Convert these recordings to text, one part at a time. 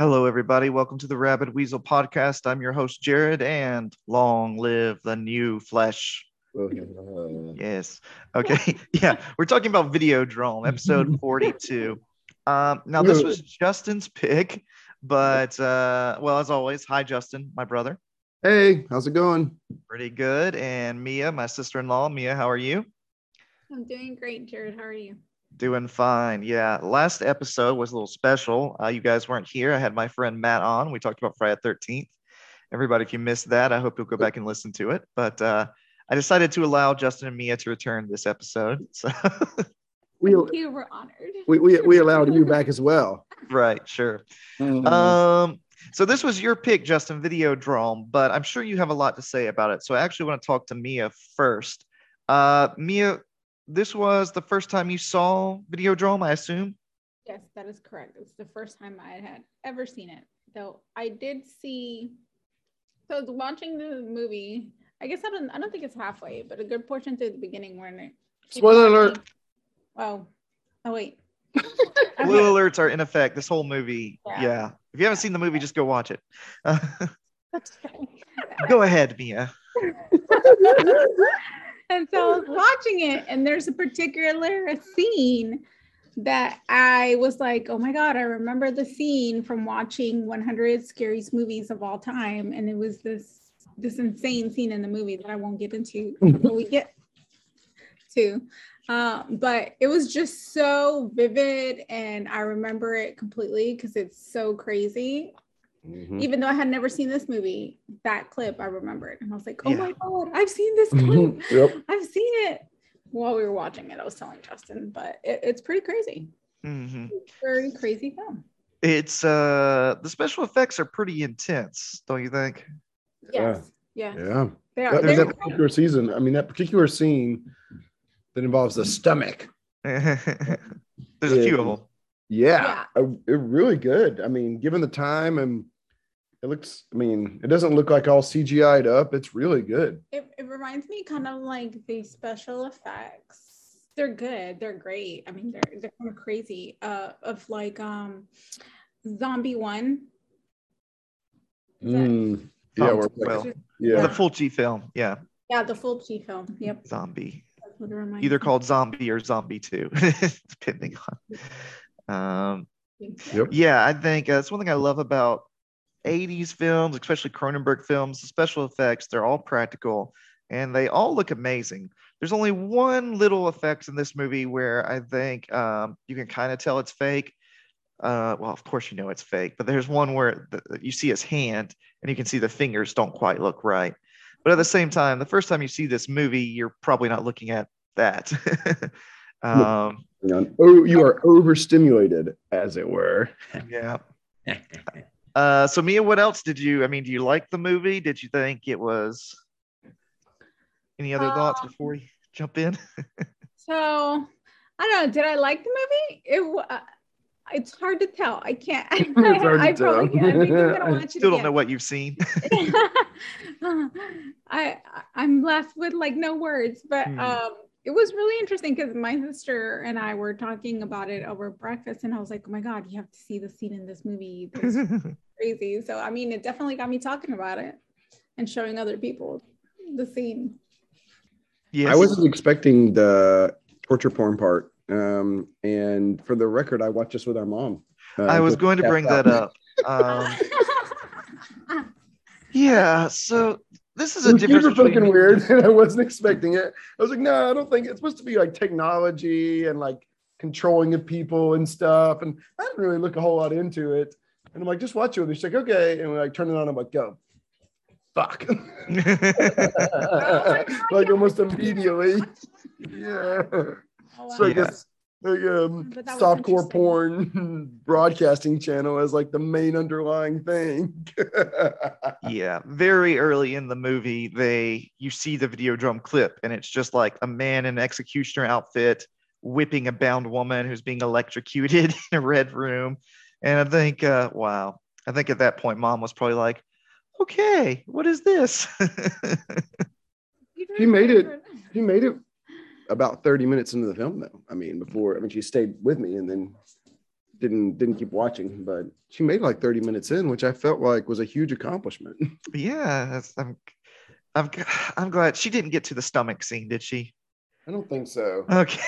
Hello, everybody. Welcome to the Rabid Weasel podcast. I'm your host, Jared, and long live the new flesh. Yes. Okay. yeah. We're talking about Videodrome, episode 42. Um, now, this was Justin's pick, but, uh, well, as always, hi, Justin, my brother. Hey, how's it going? Pretty good. And Mia, my sister in law. Mia, how are you? I'm doing great, Jared. How are you? Doing fine. Yeah. Last episode was a little special. Uh, you guys weren't here. I had my friend Matt on. We talked about Friday the 13th. Everybody, if you missed that, I hope you'll go back and listen to it. But uh, I decided to allow Justin and Mia to return this episode. So, We, You were honored. we, we, we allowed you back as well. right, sure. Uh, Um, so this was your pick, Justin, Video Videodrome, but I'm sure you have a lot to say about it. So I actually want to talk to Mia first. Uh, Mia, this was the first time you saw Videodrome, I assume. Yes, that is correct. It's the first time I had ever seen it. Though I did see, so I was watching the movie. I guess I don't. I don't think it's halfway, but a good portion through the beginning when it. Spoiler alert. Oh, oh wait. Blue alerts are in effect this whole movie. Yeah. Yeah. If you haven't seen the movie, just go watch it. That's okay. go ahead, Mia. And so I was watching it, and there's a particular scene that I was like, oh my God, I remember the scene from watching 100 scariest movies of all time. And it was this this insane scene in the movie that I won't get into until we get to. Uh, but it was just so vivid, and I remember it completely because it's so crazy mhm. even though I had never seen this movie, that clip I remembered. And I was like, oh Yeah. my God, I've seen this clip. Yep. I've seen it while we were watching it. I was telling Justin, but it, it's pretty crazy. hmm Very crazy film. It's uh the special effects are pretty intense, don't you think? Yes. Yeah. Yeah. They are. That, there's They're that particular season. I mean, that particular scene that involves the stomach. There's a few of them. Yeah. uh, it really good. I mean, given the time and it looks, I mean, it doesn't look like all CGI'd up. It's really good. it, it reminds me kind of like the special effects. They're good. They're great. I mean, they're they're kind of crazy. Uh, of like um, Zombie One. Is that- Mm. Yeah. We're Well, yeah. The Fulci film, yeah, Yeah, the Fulci film. Yep. zombie. That's what it reminds Either called Zombie or Zombie 2, depending on. Um, Yep. yeah, I think uh, that's one thing I love about 80s films, especially Cronenberg films. The special effects, they're all practical and they all look amazing. There's only one little effect in this movie where I think um, you can kind of tell it's fake. Uh, well, of course, you know it's fake, but there's one where the, you see his hand and you can see the fingers don't quite look right. But at the same time, the first time you see this movie, you're probably not looking at that. um, on. Oh, you are overstimulated, as it were. yeah. Uh, so Mia, what else did you? I mean, do you like the movie? Did you think it was? Any other thoughts Um, before we jump in? So I don't know. Did I like the movie? It uh, it's hard to tell. I can't. I, It's hard to I probably tell. can't. I think I'm gonna watch it Still don't know what you've seen. I I'm left with like no words, but Hmm. um, it was really interesting because my sister and I were talking about it over breakfast, and I was like, "Oh my god, you have to see the scene in this movie. It's crazy." So I mean, it definitely got me talking about it and showing other people the scene. Yeah, I wasn't expecting the torture porn part. Um, and for the record, I watched this with our mom. Uh, I was going to bring out. that up. Um, yeah. So this is It a was difference super between fucking weird, and I wasn't expecting it. I was like, no, I don't think it's supposed to be like technology and like controlling of people and stuff. And I didn't really look a whole lot into it. And I'm like, just watch it And her. She's like, okay. And we like turn it on. I'm like, go. Fuck. like almost immediately. Yeah. Oh, So I guess like um But that was softcore porn broadcasting channel as like the main underlying thing. yeah very early in the movie they you see the Videodrome clip and it's just like a man in an executioner outfit whipping a bound woman who's being electrocuted in a red room and i think uh wow i think at that point mom was probably like okay what is this He made it. he made it about 30 minutes into the film though. I mean, before I mean she stayed with me and then didn't didn't keep watching. But she made like 30 minutes in, which I felt like was a huge accomplishment. Yeah, I'm, I'm, I'm glad she didn't get to the stomach scene, did she? I don't think so. Okay.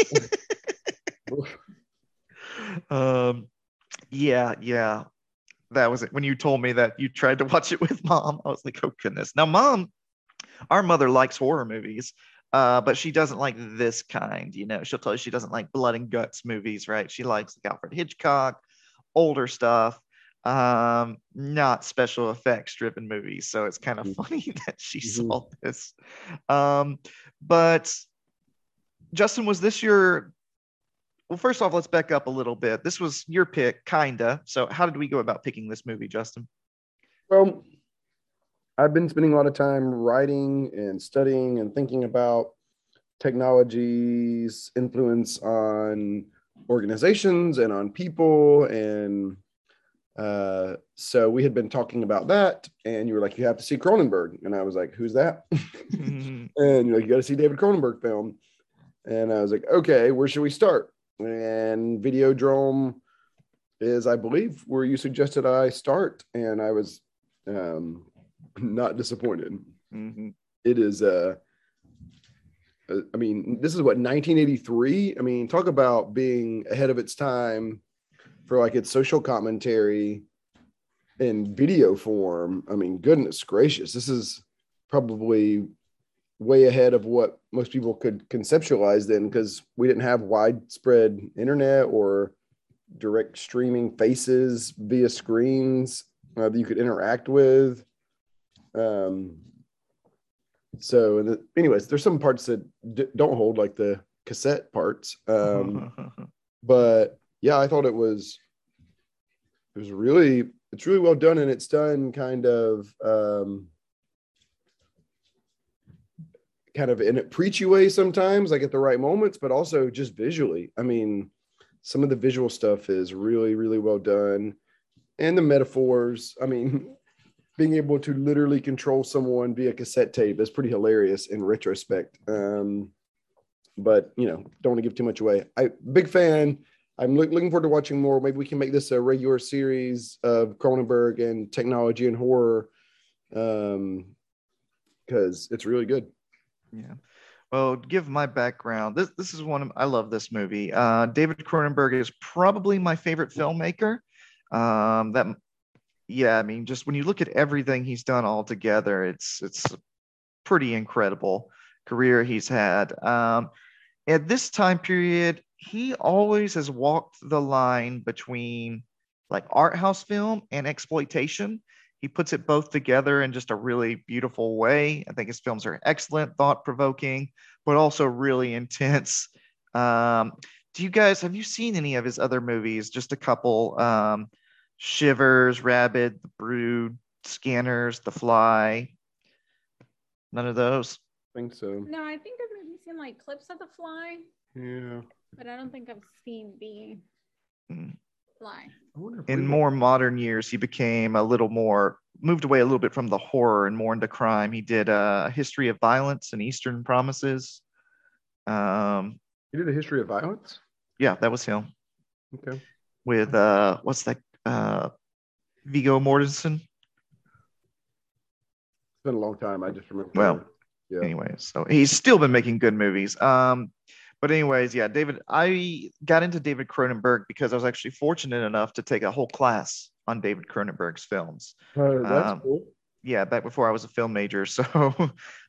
um, yeah, yeah, that was it. When you told me that you tried to watch it with mom, I was like, oh goodness. Now, mom, our mother likes horror movies, uh, but she doesn't like this kind. You know, she'll tell you she doesn't like blood and guts movies, right? She likes like Alfred Hitchcock, older stuff, um, not special effects driven movies. So it's kind of Mhm. funny that she Mhm. saw this. Um, but Justin, was this your? Well, first off, let's back up a little bit. This was your pick, kinda. So, how did we go about picking this movie, Justin? Well, I've been spending a lot of time writing and studying and thinking about technology's influence on organizations and on people. And uh, so we had been talking about that. And you were like, you have to see Cronenberg. And I was like, who's that? and you're like, you got to see David Cronenberg film. And I was like, okay, where should we start? And Videodrome is, I believe, where you suggested I start. And I was um, not disappointed. Mhm. It is, uh, uh, I mean, this is what 1983. I mean, talk about being ahead of its time for like its social commentary in video form. I mean, goodness gracious, this is probably way ahead of what most people could conceptualize then because we didn't have widespread internet or direct streaming faces via screens uh, that you could interact with. Um, so, the, anyways, there's some parts that d- don't hold, like the cassette parts. Um, but yeah, I thought it was it was really it's really well done, and it's done kind of um, kind of in a preachy way sometimes, like at the right moments, but also just visually. I mean, some of the visual stuff is really really well done, and the metaphors. I mean. Being able to literally control someone via cassette tape is pretty hilarious in retrospect. Um, but you know, don't want to give too much away. I big fan. I'm look, looking forward to watching more. Maybe we can make this a regular series of Cronenberg and technology and horror, um, because it's really good. Yeah. Well, give my background, this this is one of I love this movie. Uh, David Cronenberg is probably my favorite filmmaker. Um, that, yeah, I mean, just when you look at everything he's done all together, it's it's pretty incredible career he's had. Um, at this time period, he always has walked the line between like art house film and exploitation. He puts it both together in just a really beautiful way. I think his films are excellent, thought provoking, but also really intense. Um, do you guys have you seen any of his other movies? Just a couple. Um, Shivers, Rabid, The Brood, Scanners, The Fly. None of those. I think so. No, I think I've maybe seen like clips of the fly, Yeah. but I don't think I've seen the Mm. fly. I wonder In we- more modern years, he became a little more moved away a little bit from the horror and more into crime. He did uh, a history of violence and Eastern Promises. Um, you did a history of violence. yeah, that was him Okay. with uh, what's that? Uh, Viggo Mortensen. It's been a long time. I just remember. Well, yeah. anyways so he's still been making good movies um but anyways yeah david i got into david cronenberg because i was actually fortunate enough to take a whole class on david cronenberg's films Oh, that's um, cool. yeah back before i was a film major so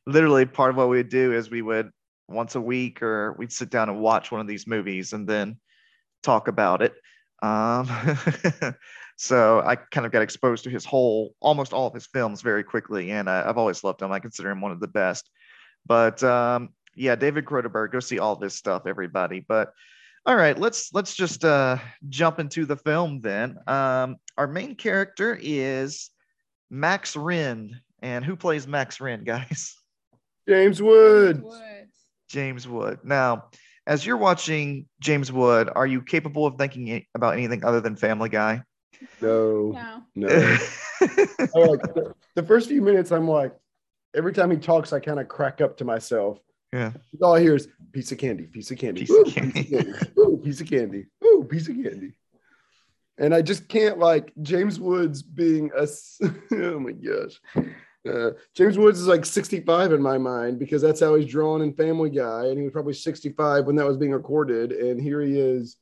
literally part of what we would do is we would once a week or we'd sit down and watch one of these movies and then talk about it um so i kind of got exposed to his whole almost all of his films very quickly and I, i've always loved him i consider him one of the best but um yeah david cronenberg go see all this stuff everybody but all right let's let's just uh jump into the film then um our main character is max Renn. and who plays max Renn, guys James Woods. Wood. James Wood. Now, as you're watching James Wood, are you capable of thinking a- about anything other than Family Guy? No, No. no. I like the, the first few minutes. I'm like, every time he talks, I kind of crack up to myself. yeah. All I hear is piece of candy, piece of candy, Piece ooh, of candy. piece of candy, ooh, piece of candy, ooh, piece of candy. and I just can't like James Woods being a. oh my gosh. Uh, James Woods is like 65 in my mind because that's how he's drawn in Family Guy, and he was probably 65 when that was being recorded, and here he is,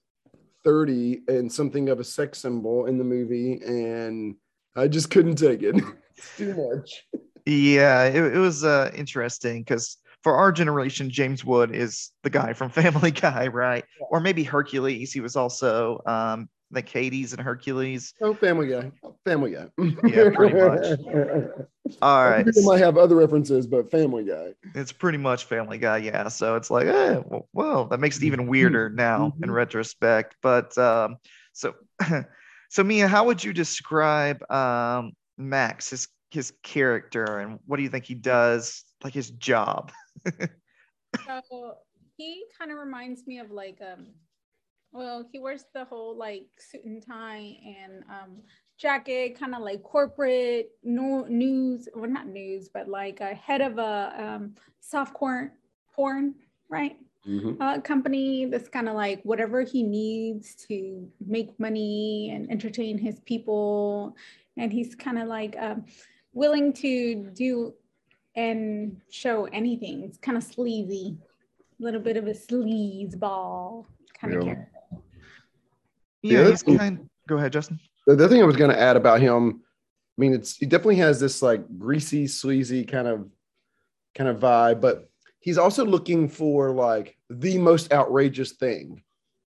30 and something of a sex symbol in the movie, and I just couldn't take it. it's too much. Yeah, it, it was uh, interesting because for our generation, James Wood is the guy from Family Guy, right? Or maybe Hercules. He was also um, the Hades and Hercules. Oh, Family Guy, Family Guy. Yeah, pretty much. All right, People might have other references, but Family Guy. it's pretty much Family Guy, yeah. So it's like, eh, well, well, that makes it even weirder now in Mhm. retrospect. But um, so, so Mia, how would you describe um, Max, his his character, and what do you think he does, like his job? So he kind of reminds me of like um well he wears the whole like suit and tie and um jacket kind of like corporate no news well not news but like a head of a um soft porn porn right? Uh, company that's kind of like whatever he needs to make money and entertain his people. And he's kind of like um, willing to do and show anything. It's kind of sleazy. A little bit of a sleaze ball kind of Yeah. character Yeah, he's kind. Go ahead, Justin. The other thing I was going to add about him, I mean, it's he definitely has this like greasy, sleazy kind of kind of vibe, but he's also looking for like the most outrageous thing,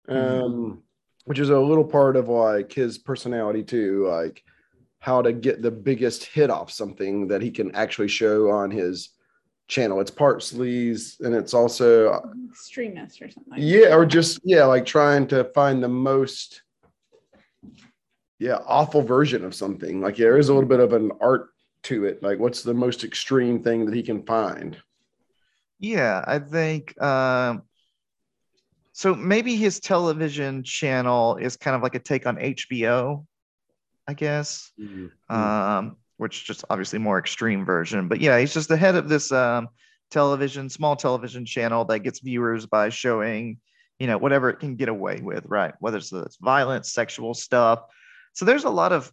um, which is a little part of like his personality too, like how to get the biggest hit off something that he can actually show on his channel. It's part sleaze and it's also extremist or something like yeah, or just yeah, like trying to find the most yeah, awful version of something. Like yeah, there is a little bit of an art to it. Like what's the most extreme thing that he can find? Yeah, I think. Um, so maybe his television channel is kind of like a take on HBO, I guess. um, which is just obviously more extreme version. But yeah, he's just the head of this um, television, small television channel that gets viewers by showing, you know, whatever it can get away with, right? Whether it's, it's violent, sexual stuff. So there's a lot of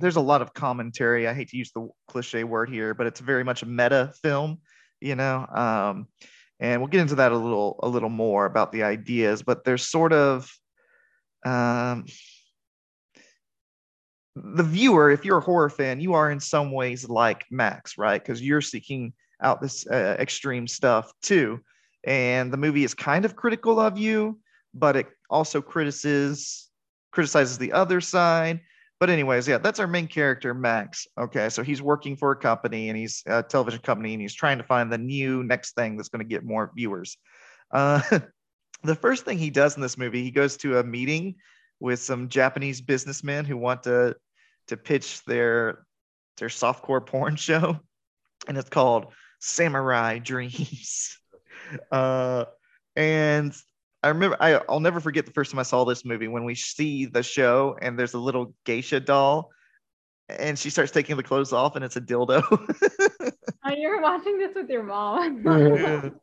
there's a lot of commentary. I hate to use the cliche word here, but it's very much a meta film, you know. Um, and we'll get into that a little a little more about the ideas. But there's sort of um, the viewer, if you're a horror fan, you are in some ways like Max, right? Because you're seeking out this uh, extreme stuff too. And the movie is kind of critical of you, but it also criticizes criticizes the other side. But anyways, yeah, that's our main character, Max. Okay, so he's working for a company and he's a television company and he's trying to find the new next thing that's going to get more viewers. Uh, the first thing he does in this movie, he goes to a meeting with some Japanese businessmen who want to to pitch their their softcore porn show, and it's called Samurai Dreams. Uh, and I remember I, I'll never forget the first time I saw this movie when we see the show and there's a little geisha doll, and she starts taking the clothes off and it's a dildo. oh you're watching this with your mom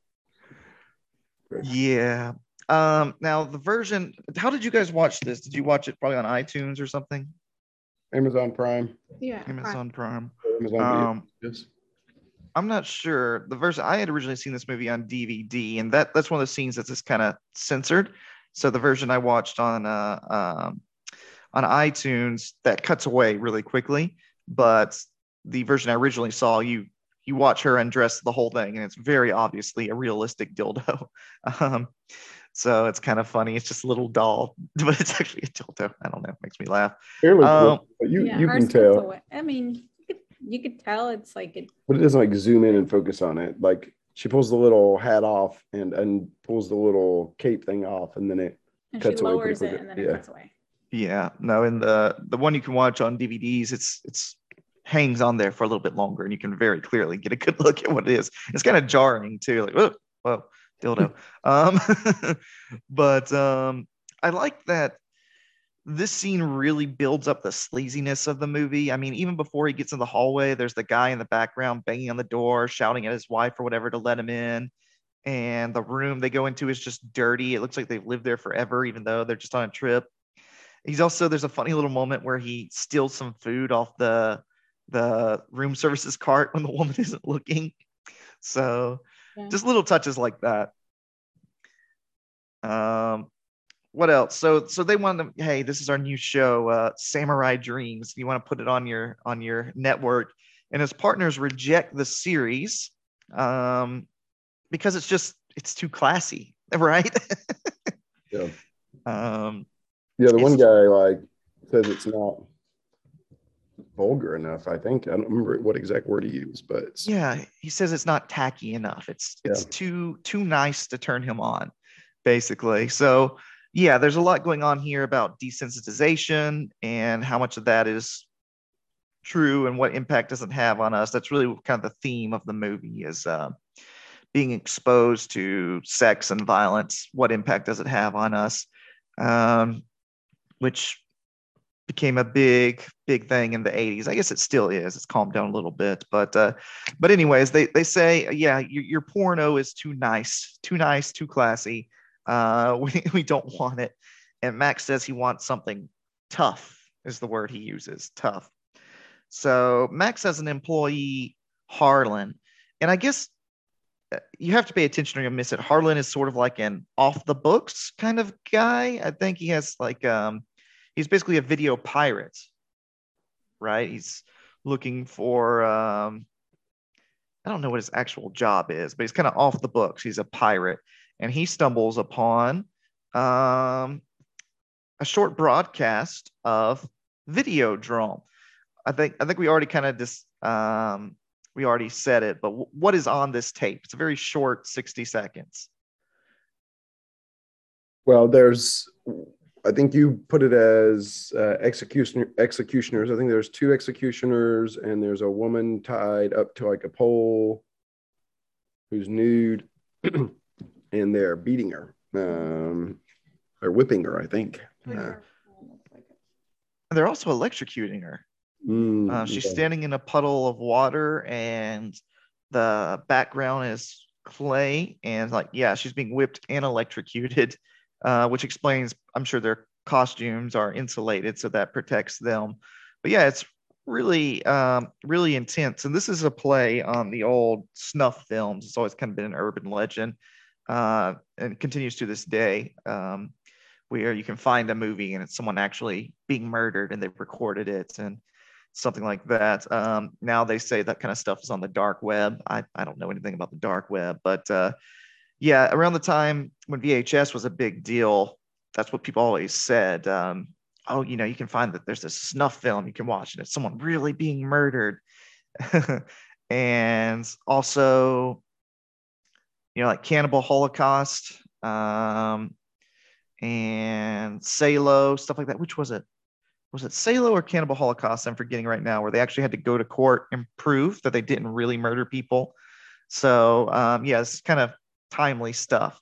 yeah. yeah. Um, now the version. How did you guys watch this? Did you watch it probably on iTunes or something? Amazon Prime. yeah Amazon Prime. Amazon Um, Yes. I'm not sure. The version I had originally seen this movie on DVD, and that that's one of the scenes that's just kind of censored. So the version I watched on uh, um, on iTunes that cuts away really quickly, but the version I originally saw, you you watch her undress the whole thing, and it's very obviously a realistic dildo. Um, so it's kind of funny. It's just a little doll, but it's actually a dildo. I don't know. It makes me laugh. Um, close, you yeah you can tell, away. i mean you could, you could tell it's like it but it doesn't like zoom in and focus on it. Like she pulls the little hat off and and pulls the little cape thing off, and then it and she Cuts away lowers it and then yeah. it cuts away Yeah, no, in the the one you can watch on DVDs, it's it's hangs on there for a little bit longer, and you can very clearly get a good look at what it is. It's kind of jarring too, like whoa, whoa, dildo. um, but um, I like that this scene really builds up the sleaziness of the movie. I mean, even before he gets in the hallway, there's the guy in the background banging on the door, shouting at his wife or whatever to let him in. And the room they go into is just dirty. It looks like they've lived there forever, even though they're just on a trip he's also there's a funny little moment where he steals some food off the the room services cart when the woman isn't looking. So Yeah. just little touches like that. Um, what else? So so they want to. Hey, this is our new show, uh, Samurai Dreams. You want to put it on your on your network, and his partners reject the series, um, because it's just it's too classy, right? Yeah. Um, Yeah, the one guy like says it's not vulgar enough. I think I don't remember what exact word he used, but yeah, he says it's not tacky enough. It's it's Yeah. too too nice to turn him on, basically. So yeah, there's a lot going on here about desensitization and how much of that is true and what impact does it have on us. That's really kind of the theme of the movie is uh, being exposed to sex and violence. What impact does it have on us? Um, which became a big big thing in the 80s i guess it still is. It's calmed down a little bit but uh but anyways they they say yeah your, your porno is too nice too nice too classy. Uh we, we don't want it. And max says he wants something tough is the word he uses tough. So max has an employee harlan. And i guess uh, you have to pay attention or you'll miss it. Harlan is sort of like an off the books kind of guy. I think he has like um he's basically a video pirate right he's looking for um i don't know what his actual job is but he's kind of off the books he's a pirate and he stumbles upon um a short broadcast of video Videodrome. I think I think we already kind of just um we already said it, but w- what is on this tape? It's a very short 60 seconds. well, there's I think you put it as uh, executioner executioners. I think there's two executioners and there's a woman tied up to like a pole who's nude and they're beating her. Um or whipping her, I think. Uh, they're also electrocuting her. mm, Uh, she's yeah. standing in a puddle of water, and the background is clay, and like yeah, she's being whipped and electrocuted, uh, which explains I'm sure their costumes are insulated, so that protects them. But yeah, it's really um, really intense, and this is a play on the old snuff films. It's always kind of been an urban legend, uh, and continues to this day. Um, where you can find a movie and it's someone actually being murdered and they've recorded it and something like that. Um, now they say that kind of stuff is on the dark web. I, I don't know anything about the dark web, but uh, yeah, around the time when VHS was a big deal, that's what people always said. Um, oh, you know, you can find that there's this snuff film you can watch and it's someone really being murdered. and also, you know, like Cannibal Holocaust. Um, and Salo, stuff like that. Which was it? Was it Salo or Cannibal Holocaust? I'm forgetting right now, where they actually had to go to court and prove that they didn't really murder people. So, um, yeah, it's kind of timely stuff.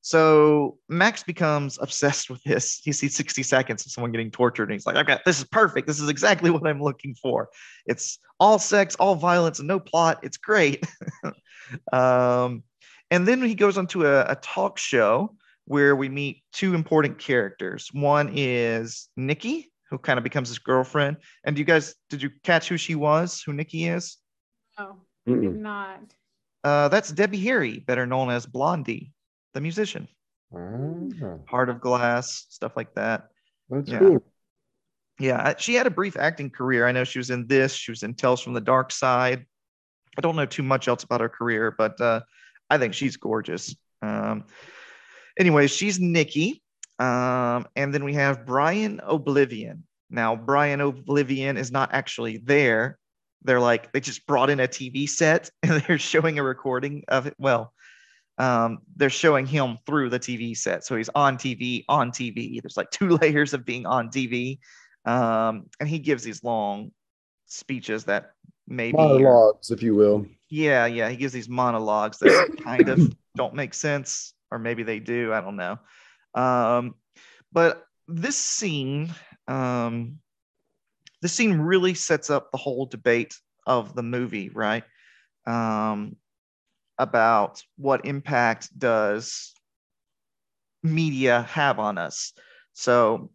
So Max becomes obsessed with this. He sees 60 seconds of someone getting tortured, and he's like, "I've got this is perfect. This is exactly what I'm looking for. It's all sex, all violence, and no plot. It's great." um, and then he goes onto a, a talk show where we meet two important characters. One is Nikki, who kind of becomes his girlfriend. And do you guys did you catch who she was? Who Nikki is? No, I did not. Uh, that's Debbie Harry, better known as Blondie, the musician. Ah, Heart of Glass, stuff like that. that's Yeah. cool. Yeah, she had a brief acting career. I know she was in this. She was in Tales from the Dark Side. I don't know too much else about her career, but uh, I think she's gorgeous. Um, anyway, she's Nikki. Um, and then we have Brian Oblivion. Now, Brian Oblivion is not actually there. They're like, they just brought in a TV set and they're showing a recording of it. Well, um, they're showing him through the TV set. So he's on TV, on TV. There's like two layers of being on TV. Um, and he gives these long speeches that maybe Monologues, if you will. yeah, yeah, he gives these monologues that kind of don't make sense, or maybe they do. I don't know. Um, but this scene, um, this scene really sets up the whole debate of the movie, right? Um, about what impact does media have on us. So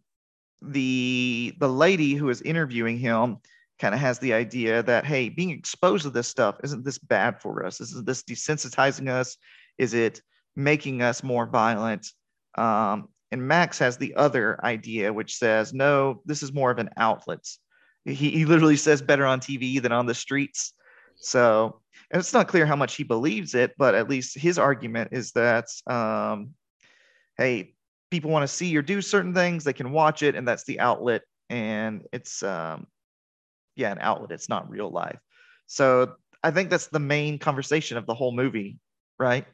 the the lady who is interviewing him kind of has the idea that hey being exposed to this stuff isn't this bad for us isn't this desensitizing us is it making us more violent um, and max has the other idea which says no this is more of an outlet he, he literally says better on tv than on the streets so and it's not clear how much he believes it but at least his argument is that um, hey people want to see or do certain things they can watch it and that's the outlet and it's um, yeah, an outlet. It's not real life. So I think that's the main conversation of the whole movie, right?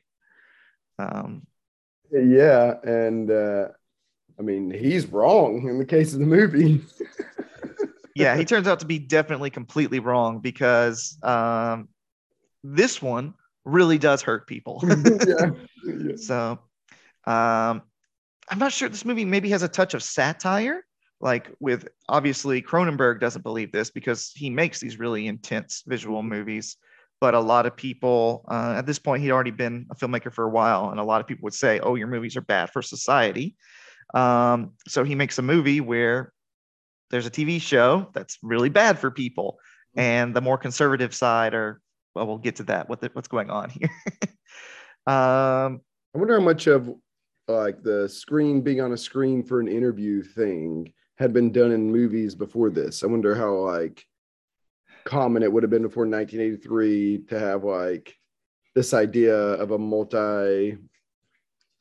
Um, yeah, and uh, I mean he's wrong in the case of the movie. yeah, he turns out to be definitely completely wrong because um, this one really does hurt people. yeah. yeah. So um, I'm not sure this movie maybe has a touch of satire like with obviously Cronenberg doesn't believe this because he makes these really intense visual movies. But a lot of people uh, at this point, he'd already been a filmmaker for a while, and a lot of people would say, "Oh, your movies are bad for society." Um, so he makes a movie where there's a TV show that's really bad for people, and the more conservative side are well, we'll get to that. What the, what's going on here? um, I wonder how much of like the screen being on a screen for an interview thing had been done in movies before this. I wonder how like common it would have been before 1983 to have like this idea of a multi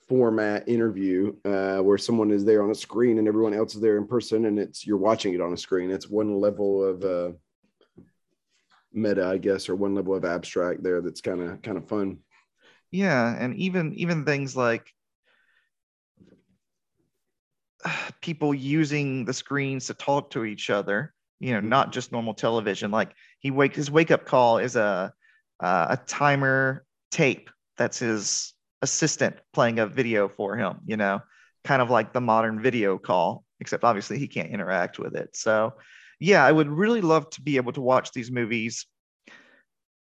format interview uh, where someone is there on a screen and everyone else is there in person and it's you're watching it on a screen. It's one level of uh, meta i guess or one level of abstract there that's kind of kind of fun. Yeah and even even things like people using the screens to talk to each other you know not just normal television. Like he wake his wake up call is a uh, a timer tape that's his assistant playing a video for him you know kind of like the modern video call except obviously he can't interact with it so yeah i would really love to be able to watch these movies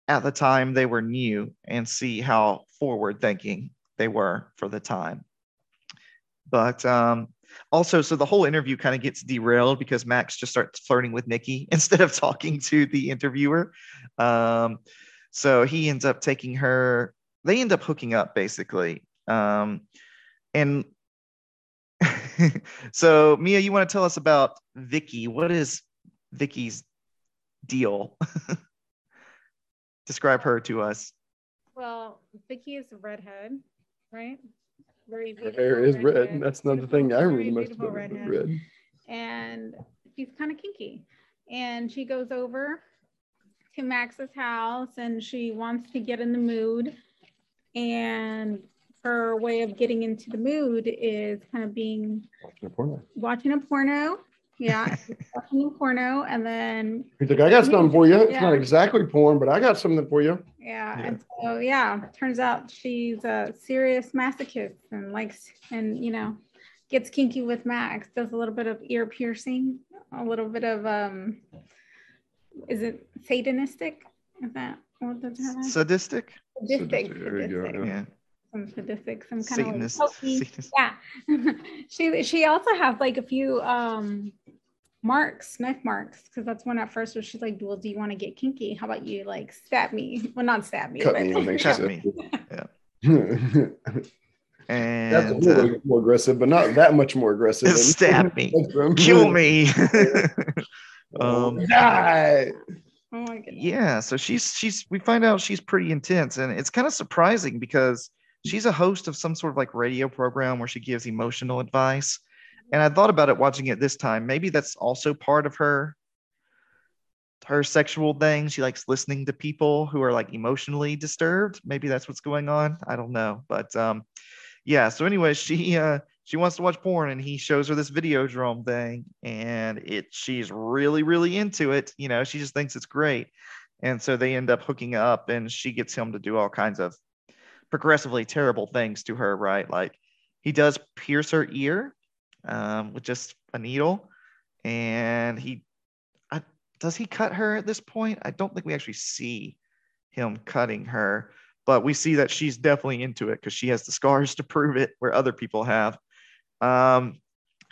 at the time they were new and see how forward thinking they were for the time but um also, so the whole interview kind of gets derailed because Max just starts flirting with Nikki instead of talking to the interviewer. Um, so he ends up taking her, they end up hooking up basically. Um, and so Mia, you want to tell us about Vicky? What is Vicky's deal? Describe her to us. Well, Vicky is a redhead, right? very beautiful. Her hair is red. red. That's not the thing I really must have redhead. red. And she's kind of kinky. And she goes over to Max's house and she wants to get in the mood. And her way of getting into the mood is kind of being watching a porno. Watching a porno. Yeah, watching a porno, and then he's like, "I got something for you. It's not exactly porn, but I got something for you." Yeah. yeah. And so, yeah, turns out she's a serious masochist and likes, and, you know, gets kinky with Max, does a little bit of ear piercing, a little bit of, um, is it satanistic? Is that what the term is? Sadistic? Sadistic. sadistic. Yeah. Some sadistic, some kind Satanist. of like yeah. she she also has like a few um marks, knife marks, because that's when at first was she's like, "Well, do you want to get kinky? How about you like stab me? Well, not stab me, cut but, me, I think cut me." Yeah. and that's a little uh, more aggressive, but not that much more aggressive. Stab me, kill me. um, die. Oh my goodness. Yeah, so she's she's we find out she's pretty intense, and it's kind of surprising because she's a host of some sort of like radio program where she gives emotional advice and I thought about it watching it this time. Maybe that's also part of her her sexual thing. She likes listening to people who are like emotionally disturbed. Maybe that's what's going on. I don't know. But um yeah, so anyway, she uh she wants to watch porn and he shows her this Videodrome thing and it she's really really into it. You know, she just thinks it's great. And so they end up hooking up and she gets him to do all kinds of progressively terrible things to her, right? Like he does pierce her ear um, with just a needle. And he, I, does he cut her at this point? I don't think we actually see him cutting her, but we see that she's definitely into it because she has the scars to prove it where other people have. Um,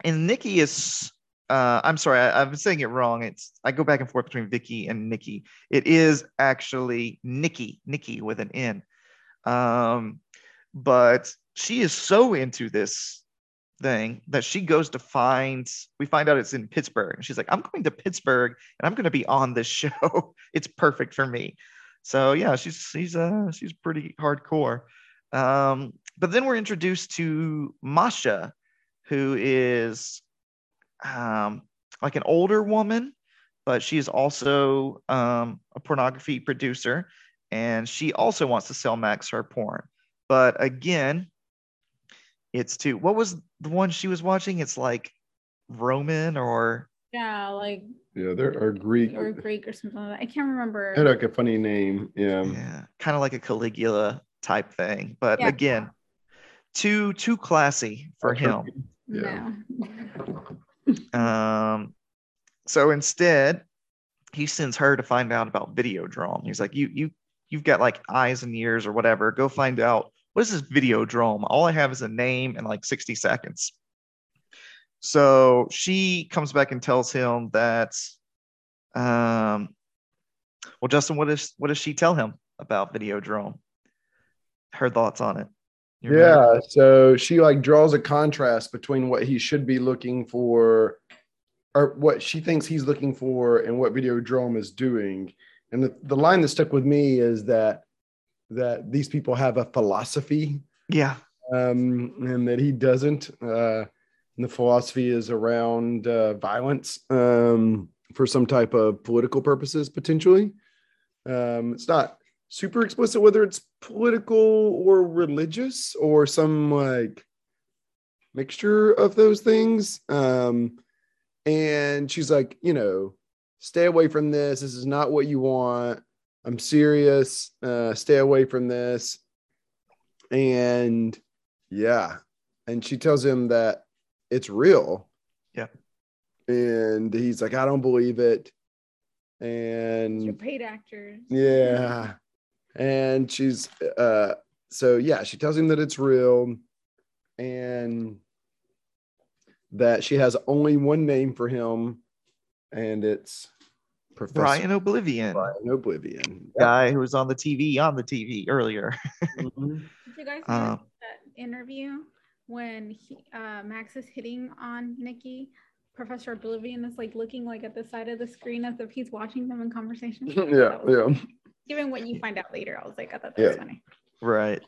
and Nikki is uh, I'm sorry, I, I've been saying it wrong. It's I go back and forth between Vicky and Nikki. It is actually Nikki, Nikki with an N. Um, but she is so into this thing that she goes to find. We find out it's in Pittsburgh, and she's like, "I'm going to Pittsburgh, and I'm going to be on this show. it's perfect for me." So yeah, she's she's uh she's pretty hardcore. Um, but then we're introduced to Masha, who is um, like an older woman, but she is also um, a pornography producer, and she also wants to sell Max her porn. But again, it's to what was the one she was watching? It's like Roman or Yeah, like Yeah, there are Greek. or Greek or something like that. I can't remember. Had like a funny name. Yeah. yeah, kind of like a Caligula type thing. But Yeah. again, too too classy for him. Yeah. No. Um, so instead, he sends her to find out about Videodrome. He's like, "You, you, you've got like eyes and ears or whatever. Go find out what is this Videodrome. All I have is a name and like 60 seconds." So she comes back and tells him that, um, well, Justin, what is what does she tell him about Videodrome? Her thoughts on it. You remember? Yeah. So she like draws a contrast between what he should be looking for or what she thinks he's looking for and what Videodrome is doing. And the, the line that stuck with me is that that these people have a philosophy yeah, um, and that he doesn't. Uh, and the philosophy is around uh, violence um, for some type of political purposes, potentially. Um, it's not super explicit whether it's political or religious or some like mixture of those things. Um, and she's like, you know, stay away from this. This is not what you want. I'm serious. Uh, stay away from this. And yeah. And she tells him that it's real. Yeah. And he's like, I don't believe it. And you're paid actors. yeah. And she's uh so yeah, she tells him that it's real and that she has only one name for him and it's Professor Brian Oblivion, Brian Oblivion. guy who was on the TV on the TV earlier. Mhm. Did you guys Um, that interview when he, uh, Max is hitting on Nikki? Professor Oblivion is like looking like at the side of the screen as if he's watching them in conversation. yeah, yeah. Given what you find out later, I was like, I thought that was funny. Right.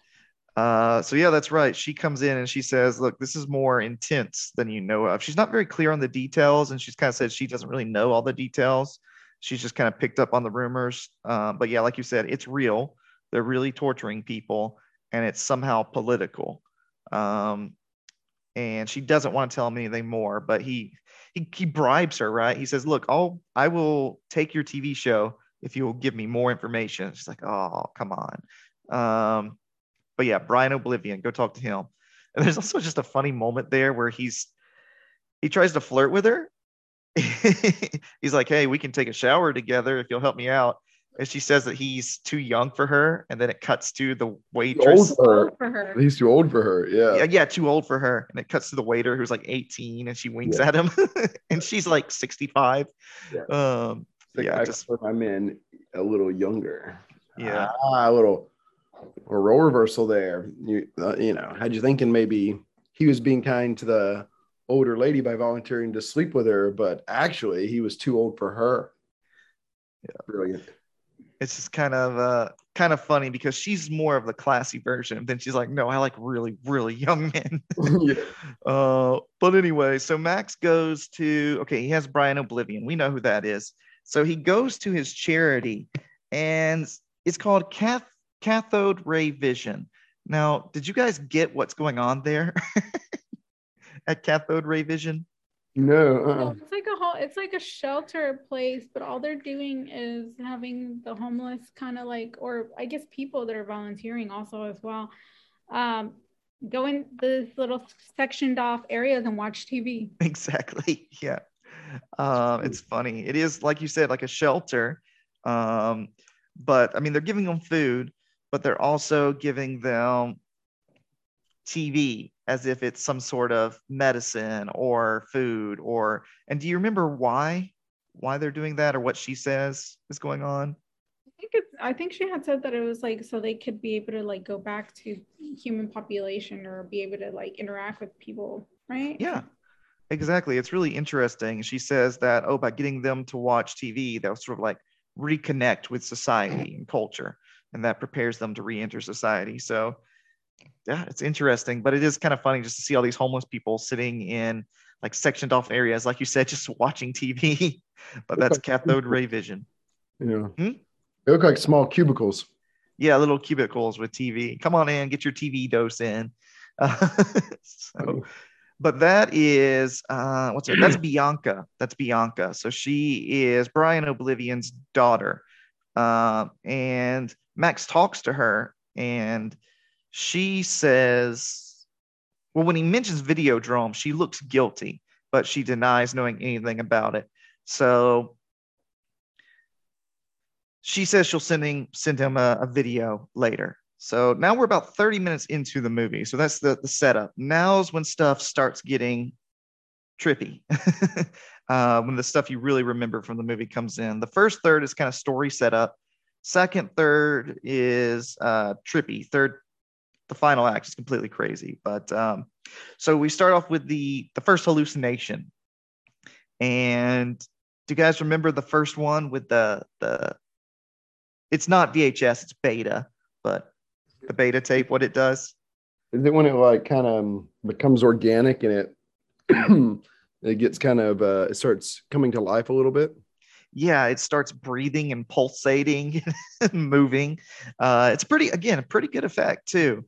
Uh, so yeah, that's right. She comes in and she says, "Look, this is more intense than you know of." She's not very clear on the details, and she's kind of said she doesn't really know all the details. She's just kind of picked up on the rumors. Um, but yeah, like you said, it's real. They're really torturing people, and it's somehow political. Um, and she doesn't want to tell him anything more. But he he he bribes her, right? He says, "Look, I'll I will take your TV show if you will give me more information." She's like, "Oh, come on." Um, but yeah, Brian Oblivion, go talk to him. And there's also just a funny moment there where he's he tries to flirt with her. he's like, "Hey, we can take a shower together if you'll help me out." And she says that he's too young for her, and then it cuts to the Too waitress. old for her. Old for her. He's too old for her. Yeah. Yeah, yeah, too old for her. And it cuts to the waiter who's like 18, and she winks Yeah. at him, and she's like 65. Yeah. Um, Yeah, I just prefer my men a little younger. yeah. Ah, a little a role reversal there. You uh, you know, had you thinking maybe he was being kind to the older lady by volunteering to sleep with her, but actually he was too old for her. Yeah. Brilliant. it's just kind of uh kind of funny because she's more of the classy version. Then she's like, no, I like really, really young men. yeah. uh, but anyway, so Max goes to okay, he has Brian Oblivion. We know who that is. So he goes to his charity, and it's called Cath- Cathode Ray Vision. Now, did you guys get what's going on there at Cathode Ray Vision? No. No, Uh-uh. it's like a whole it's like a shelter place, but all they're doing is having the homeless kind of like or I guess people that are volunteering also as well. Um go in these little sectioned off areas and watch TV. exactly yeah um it's funny. It is like you said like a shelter. Um but i mean they're giving them food but they're also giving them tv as if it's some sort of medicine or food or and do you remember why why they're doing that or what she says is going on? I think it's I think she had said that it was like so they could be able to like go back to human population or be able to like interact with people, right? yeah exactly it's really interesting she says that oh by getting them to watch tv they'll sort of like reconnect with society and culture and that prepares them to re-enter society so yeah it's interesting but it is kind of funny just to see all these homeless people sitting in like sectioned off areas like you said just watching tv but that's Cathode Ray Mission Yeah. Hmm? They look like small cubicles. yeah little cubicles with tv come on in get your tv dose in uh, so but that is uh what's her that's bianca. That's bianca. So she is brian oblivion's daughter. Uh, and max talks to her and she says well when he mentions video videodrome she looks guilty but she denies knowing anything about it. So she says she'll send him send him a, a video later so now we're about 30 minutes into the movie. So that's the, the setup. Now's when stuff starts getting trippy. uh, when the stuff you really remember from the movie comes in. The first third is kind of story setup. Second third is uh, trippy. Third, the final act is completely crazy. But um, so we start off with the the first hallucination. And do you guys remember the first one with the the? It's not VHS, it's beta, but the beta tape, what it does. Is it when it like kind of becomes organic and it it gets kind of uh, it starts coming to life a little bit? Yeah, it starts breathing and pulsating and moving. Uh, it's pretty, again, a pretty good effect too.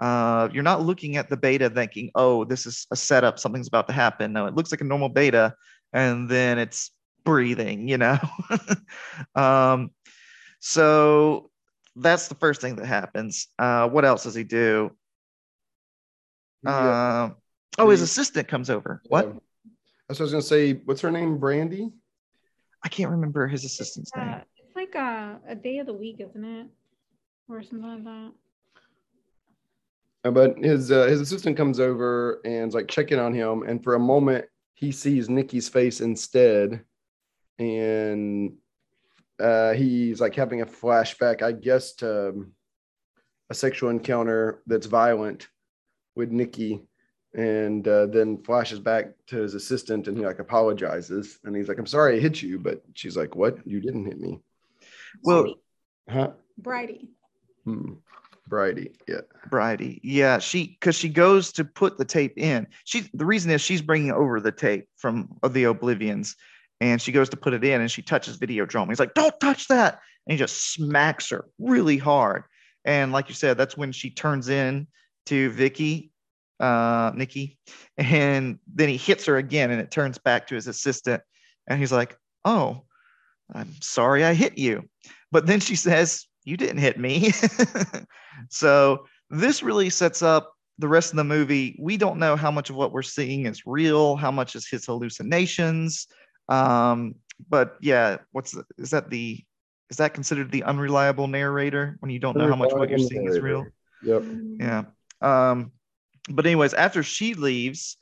Uh, you're not looking at the beta thinking, oh, this is a setup, something's about to happen. No, it looks like a normal beta, and then it's breathing, you know. um, so that's the first thing that happens. Uh, what else does he do? Yeah. Um, oh, his The- assistant comes over. What? Yeah. That's what I was gonna say. What's her name? Brandy. I can't remember his assistant's Uh, name. it's like a, a day of the week, isn't it? Or something like that. Uh, But his uh, his assistant comes over and's like checking on him, and for a moment he sees Nikki's face instead, and uh, he's like having a flashback, I guess, to um, a sexual encounter that's violent with Nikki, and uh, then flashes back to his assistant, and he like apologizes, and he's like, "I'm sorry I hit you," but she's like, "What? You didn't hit me?" Well, Huh? Bridey. Hmm. Bridey, yeah. Bridey. Yeah, she because she goes to put the tape in. She the reason is she's bringing over the tape from the Oblivions, and she goes to put it in, and she touches video Videodrome. He's like, "Don't touch that!" And he just smacks her really hard. And like you said, that's when she turns in to Vicky, uh, Nikki, and then he hits her again, and it turns back to his assistant, and he's like, "Oh, I'm sorry I hit you," but then she says, "You didn't hit me." so this really sets up the rest of the movie. We don't know how much of what we're seeing is real, how much is his hallucinations. Um, but yeah, what's the, is that the is that considered the unreliable narrator when you don't know how much what you're seeing is real? Yep. Yeah. Um, but anyways, after she leaves,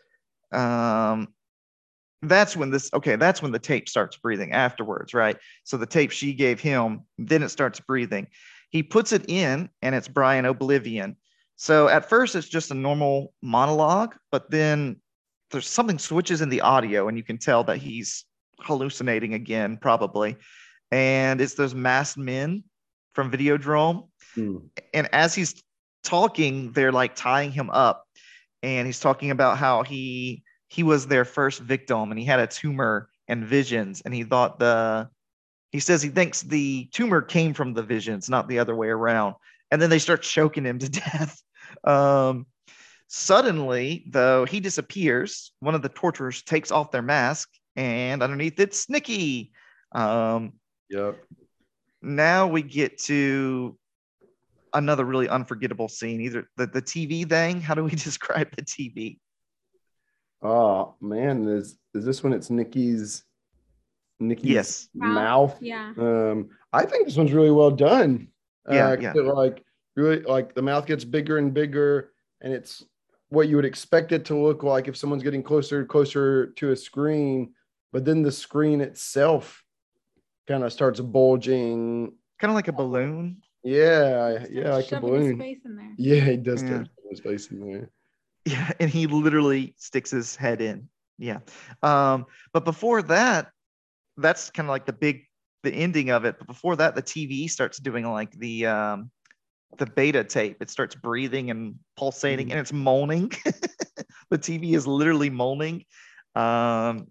um, that's when this okay, that's when the tape starts breathing afterwards, right? So the tape she gave him, then it starts breathing. He puts it in and it's Brian Oblivion. So at first it's just a normal monologue, but then there's something switches in the audio and you can tell that he's hallucinating again, probably. And it's those masked men from Videodrome Hmm. and as he's talking, they're like tying him up, and he's talking about how he he was their first victim, and he had a tumor and visions, and he thought the he says he thinks the tumor came from the visions, not the other way around. And then they start choking him to death. Um, suddenly, though, he disappears. One of the torturers takes off their mask, and underneath it's Nikki. Um, Yep. now we get to another really unforgettable scene either the, the tv thing how do we describe the tv Oh man, is is this when it's Nikki's Nikki's Yes. mouth? Yeah. Um, I think this one's really well done. Yeah, Uh, yeah. 'cause it, like really like the mouth gets bigger and bigger, and it's what you would expect it to look like if someone's getting closer closer to a screen, but then the screen itself kind of starts bulging. Kind of like a balloon. Yeah, yeah, like a Shoving his balloon. face in there. Yeah, he does Yeah. start his face in there. Yeah, and he literally sticks his head in. Yeah. Um, but before that, that's kind of like the big the ending of it. But before that, the TV starts doing like the um the beta tape. It starts breathing and pulsating Mhm. and it's moaning. the TV is literally moaning. Um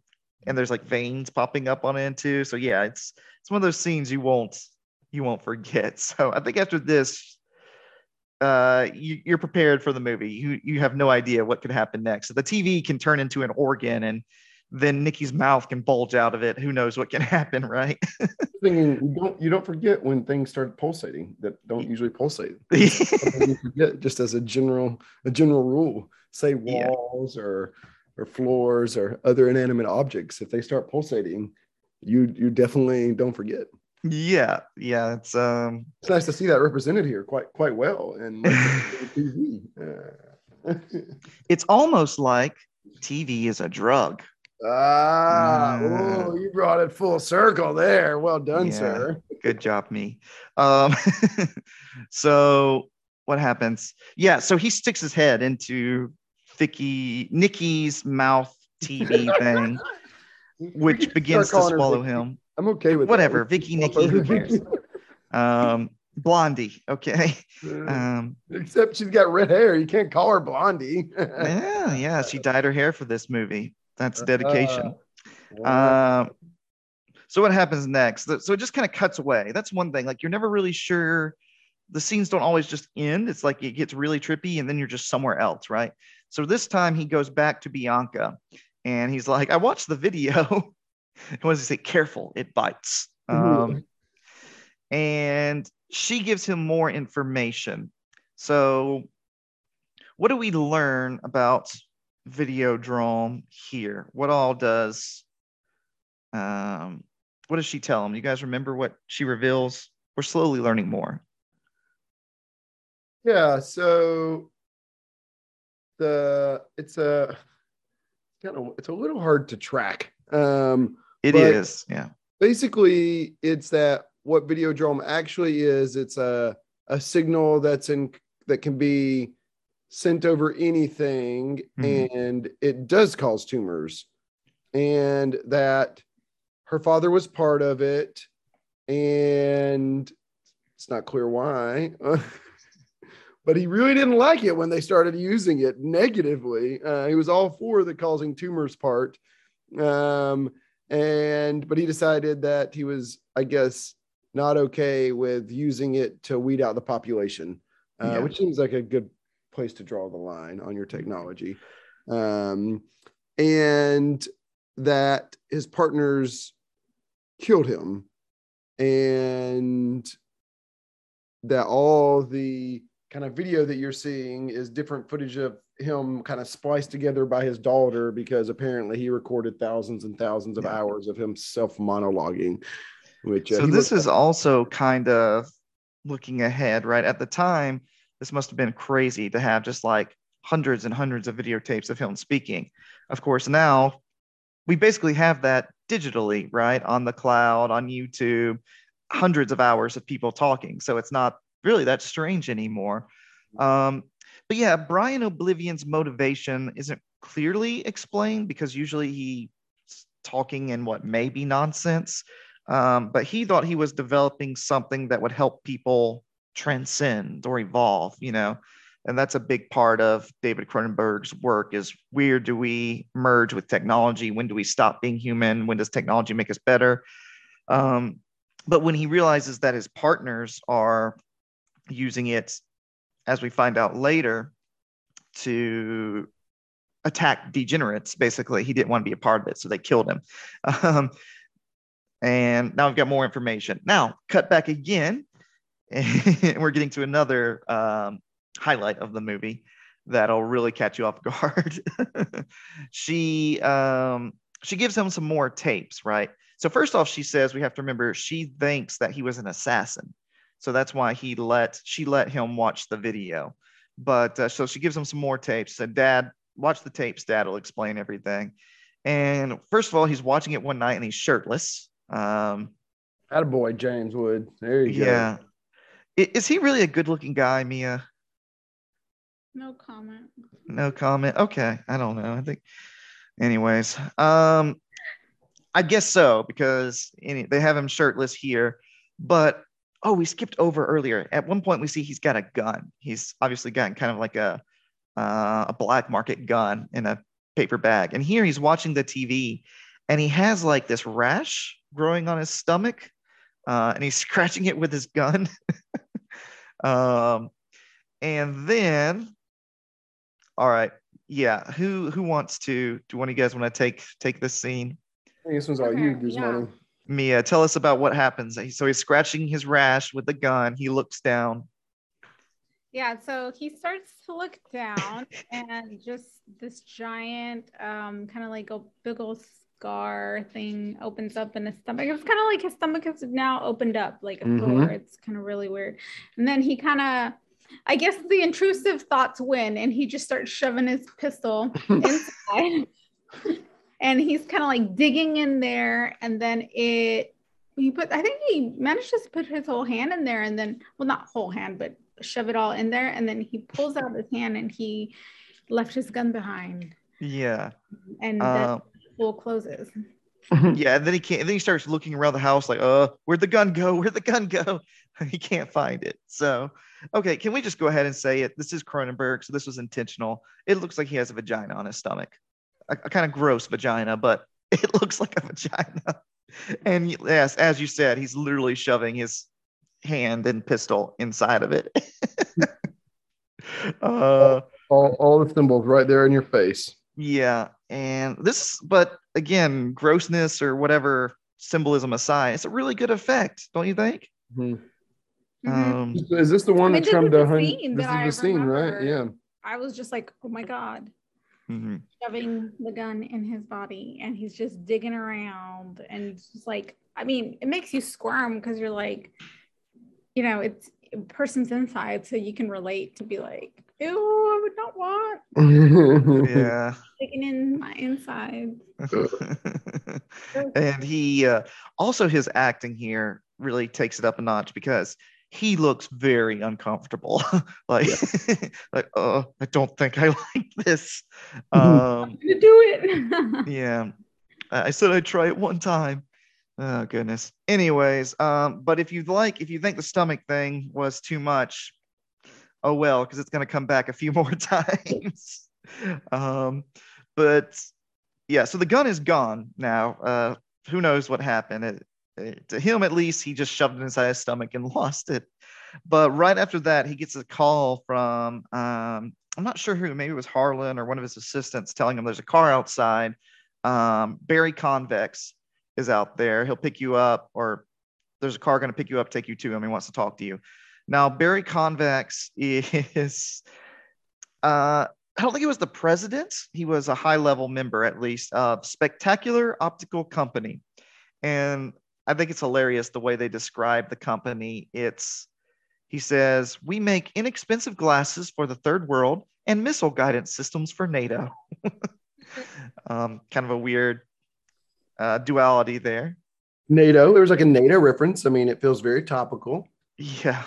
and there's like veins popping up on it too. So yeah, it's it's one of those scenes you won't you won't forget. So I think after this, uh, you, you're prepared for the movie. You you have no idea what could happen next. So The TV can turn into an organ, and then Nikki's mouth can bulge out of it. Who knows what can happen, right? Thinking you don't you don't forget when things start pulsating that don't usually pulsate. Forget just as a general a general rule. Say Yeah. walls or or floors or other inanimate objects. If they start pulsating, you you definitely don't forget. yeah, yeah. It's um, It's nice to see that represented here quite quite well and TV. Uh, it's almost like TV is a drug. ah, Ah. oh, you brought it full circle there. Well done, Yeah. sir. Good job, me. Um, so what happens? Yeah, so he sticks his head into Vicky Nikki's mouth TV thing, which begins to swallow him. I'm okay with. Whatever, can Vicky, Nikki, who cares? Um, Blondie, okay. Um, Except she's got red hair. You can't call her Blondie. yeah, yeah, she dyed her hair for this movie. That's dedication. Uh, Um, so what happens next? So it just kind of cuts away. That's one thing. Like you're never really sure. The scenes don't always just end. It's like it gets really trippy, and then you're just somewhere else, right? So this time he goes back to Bianca, and he's like, "I watched the video." and what does he say? Careful, it bites. Um, and she gives him more information. So, what do we learn about Videodrome here? What all does um what does she tell him? You guys remember what she reveals? We're slowly learning more. yeah. So the it's a kind of it's a little hard to track. Um, It is, yeah. basically it's that what videodrome actually is it's a a signal that's in that can be sent over anything Mhm. and it does cause tumors and that her father was part of it and it's not clear why but he really didn't like it when they started using it negatively. Uh, he was all for the causing tumors part. Um, and but he decided that he was i guess not okay with using it to weed out the population uh, Yeah. which seems like a good place to draw the line on your technology. Um, and that his partners killed him. And that all the kind of video that you're seeing is different footage of him kind of spliced together by his daughter because apparently he recorded thousands and thousands of Yeah. hours of him self monologuing which uh, So this is also kind of looking ahead, right? At the time, this must have been crazy to have just like hundreds and hundreds of videotapes of him speaking. Of course, now we basically have that digitally, right? On the cloud, on YouTube, hundreds of hours of people talking. So it's not really that strange anymore. Um, but yeah, Brian Oblivion's motivation isn't clearly explained because usually he's talking in what may be nonsense. Um, but he thought he was developing something that would help people transcend or evolve, you know. And that's a big part of David Cronenberg's work is where do we merge with technology? When do we stop being human? When does technology make us better? Um, but when he realizes that his partners are using it, as we find out later, to attack degenerates, basically, he didn't want to be a part of it, so they killed him. Um, and now we've got more information. Now, cut back again, and we're getting to another um, highlight of the movie that'll really catch you off guard. she um, she gives him some more tapes, right? So first off, she says we have to remember she thinks that he was an assassin, so that's why he let she let him watch the video. But uh, so she gives him some more tapes. Said, "Dad, watch the tapes. Dad will explain everything." And first of all, he's watching it one night and he's shirtless. Um, Attaboy, James Wood. There you go. yeah. Is he really a good-looking guy, Mia? No comment. No comment. Okay, I don't know. I think, anyways, um, I guess so because any, they have him shirtless here, but oh, we skipped over earlier. At one point, we see he's got a gun. He's obviously got kind of like a uh, a black market gun in a paper bag, and here he's watching the TV, and he has like this rash growing on his stomach, uh, and he's scratching it with his gun. um, and then all right. Yeah. Who who wants to do one of you guys want to take take this scene? I think this one's all you, Okay, yeah. Guzmani. Mia, tell us about what happens. So he's scratching his rash with the gun. He looks down. Yeah, so he starts to look down and just this giant, um, kind of like a big old scar thing opens up in his stomach. It's kind of like his stomach is now opened up like a Mhm. door. It's kind of really weird. And then he kind of, I guess the intrusive thoughts win and he just starts shoving his pistol inside. and he's kind of like digging in there and then it he put i think he managed to put his whole hand in there and then well not whole hand but shove it all in there and then he pulls out his hand and he left his gun behind Yeah. and Um, that hole closes yeah. And then he can't. And then he starts looking around the house like, uh, where'd the gun go? Where'd the gun go? he can't find it. So, okay, can we just go ahead and say it? This is Cronenberg, so this was intentional. It looks like he has a vagina on his stomach, a, a kind of gross vagina, but it looks like a vagina. And yes, as you said, he's literally shoving his hand and pistol inside of it. uh, all, all the symbols right there in your face. yeah, and this, but again, grossness or whatever symbolism aside, it's a really good effect, don't you think? Mhm. Mhm. Um, Is this the one I mean, that's from this the the scene This that I is the scene, right? Yeah. i was just like oh my god mhm. shoving the gun in his body and he's just digging around and it's just like i mean it makes you squirm because you're like you know it's a person's inside so you can relate to be like ew i would not want Yeah. digging in my inside and he uh, also his acting here really takes it up a notch because he looks very uncomfortable. Like like oh i don't think i like this. Um to do it. yeah. I I said i'd try it one time. Oh goodness. Anyways um but if you like if you think the stomach thing was too much oh well because it's going to come back a few more times. Um but yeah so the gun is gone now. Uh who knows what happened? It, it- to him at least he just shoved it inside his stomach and lost it. But right after that he gets a call from um i'm not sure who maybe it was harlan or one of his assistants telling him there's a car outside. Um barry convex is out there. He'll pick you up or there's a car going to pick you up take you to him. He wants to talk to you. Now barry convex is uh I don't think he was the president. He was a high level member, at least, of Spectacular Optical Company. And I think it's hilarious the way they describe the company. It's, he says, we make inexpensive glasses for the third world and missile guidance systems for NATO. um, kind of a weird uh, duality there. NATO. There was like a NATO reference. I mean, it feels very topical. Yeah.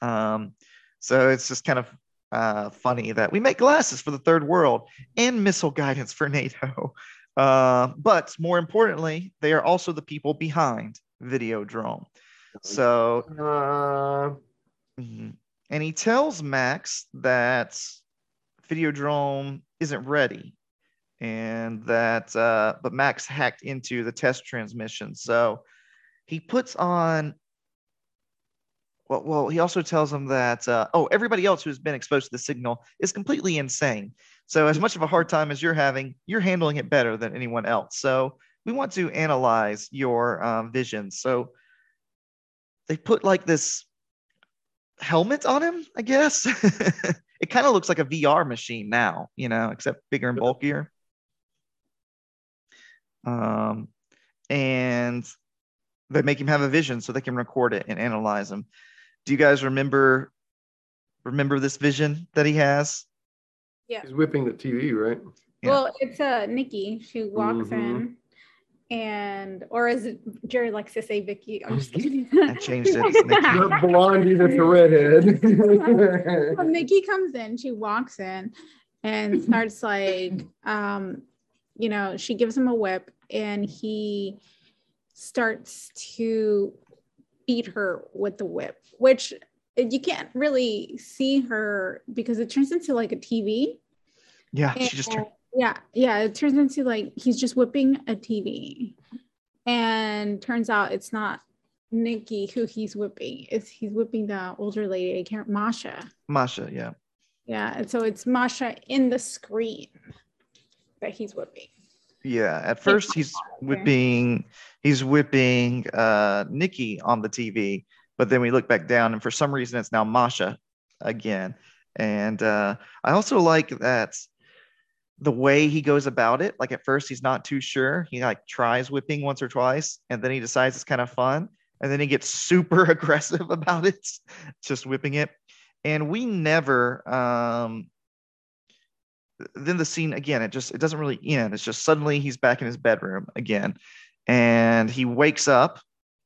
Um, so it's just kind of uh, funny that we make glasses for the third world and missile guidance for NATO. Uh, but more importantly, they are also the people behind Videodrome. So, Uh, mhm. and he tells Max that Videodrome isn't ready and that, uh, but Max hacked into the test transmission. So he puts on well, well, he also tells him that uh, oh, everybody else who's been exposed to the signal is completely insane. So as much of a hard time as you're having, you're handling it better than anyone else. So we want to analyze your um, vision. So they put like this helmet on him, I guess. it kind of looks like a VR machine now, you know, except bigger and bulkier. Um, and they make him have a vision so they can record it and analyze him. Do you guys remember remember this vision that he has? He's whipping the TV, right? Yeah. Well, it's uh Nikki. She walks Mhm. in, and or as Jared likes to say, Vicky. I'm just kidding. I changed it. It's Nikki. The blondie that's a redhead. When Nikki comes in, she walks in and starts like, um, you know, she gives him a whip and he starts to beat her with the whip, which you can't really see her because it turns into like a TV. Yeah, she just And- yeah, yeah, it turns into like he's just whipping a TV. And turns out it's not Nikki who he's whipping. It's he's whipping the older lady, I can't Masha. Masha. Yeah. Yeah, and so it's Masha in the screen that he's whipping. Yeah, at first he's whipping he's whipping uh Nikki on the TV, but then we look back down and for some reason it's now Masha again. And uh I also like that the way he goes about it, like at first he's not too sure. He like tries whipping once or twice and then he decides it's kind of fun and then he gets super aggressive about it, just whipping it. And we never um then the scene again it just it doesn't really end it's just suddenly he's back in his bedroom again and he wakes up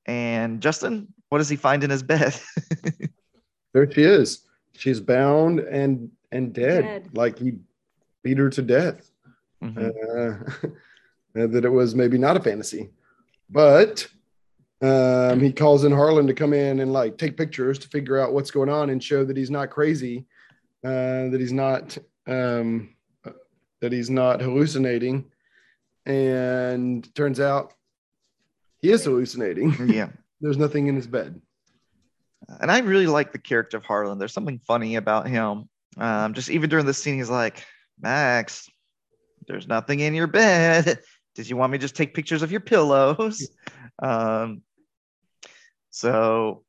and justin what does he find in his bed there she is. She's bound and and dead. Dead. Like he beat her to death. Mhm. uh, that it was maybe not a fantasy. But um, he calls in Harlan to come in and like take pictures to figure out what's going on and show that he's not crazy, uh, that he's not um, uh, that he's not hallucinating. And turns out he is hallucinating. yeah There's nothing in his bed. and i really like the character of harlan. There's something funny about him. Um, just even during this scene he's like max there's nothing in your bed. Did you want me to just take pictures of your pillows? Um, so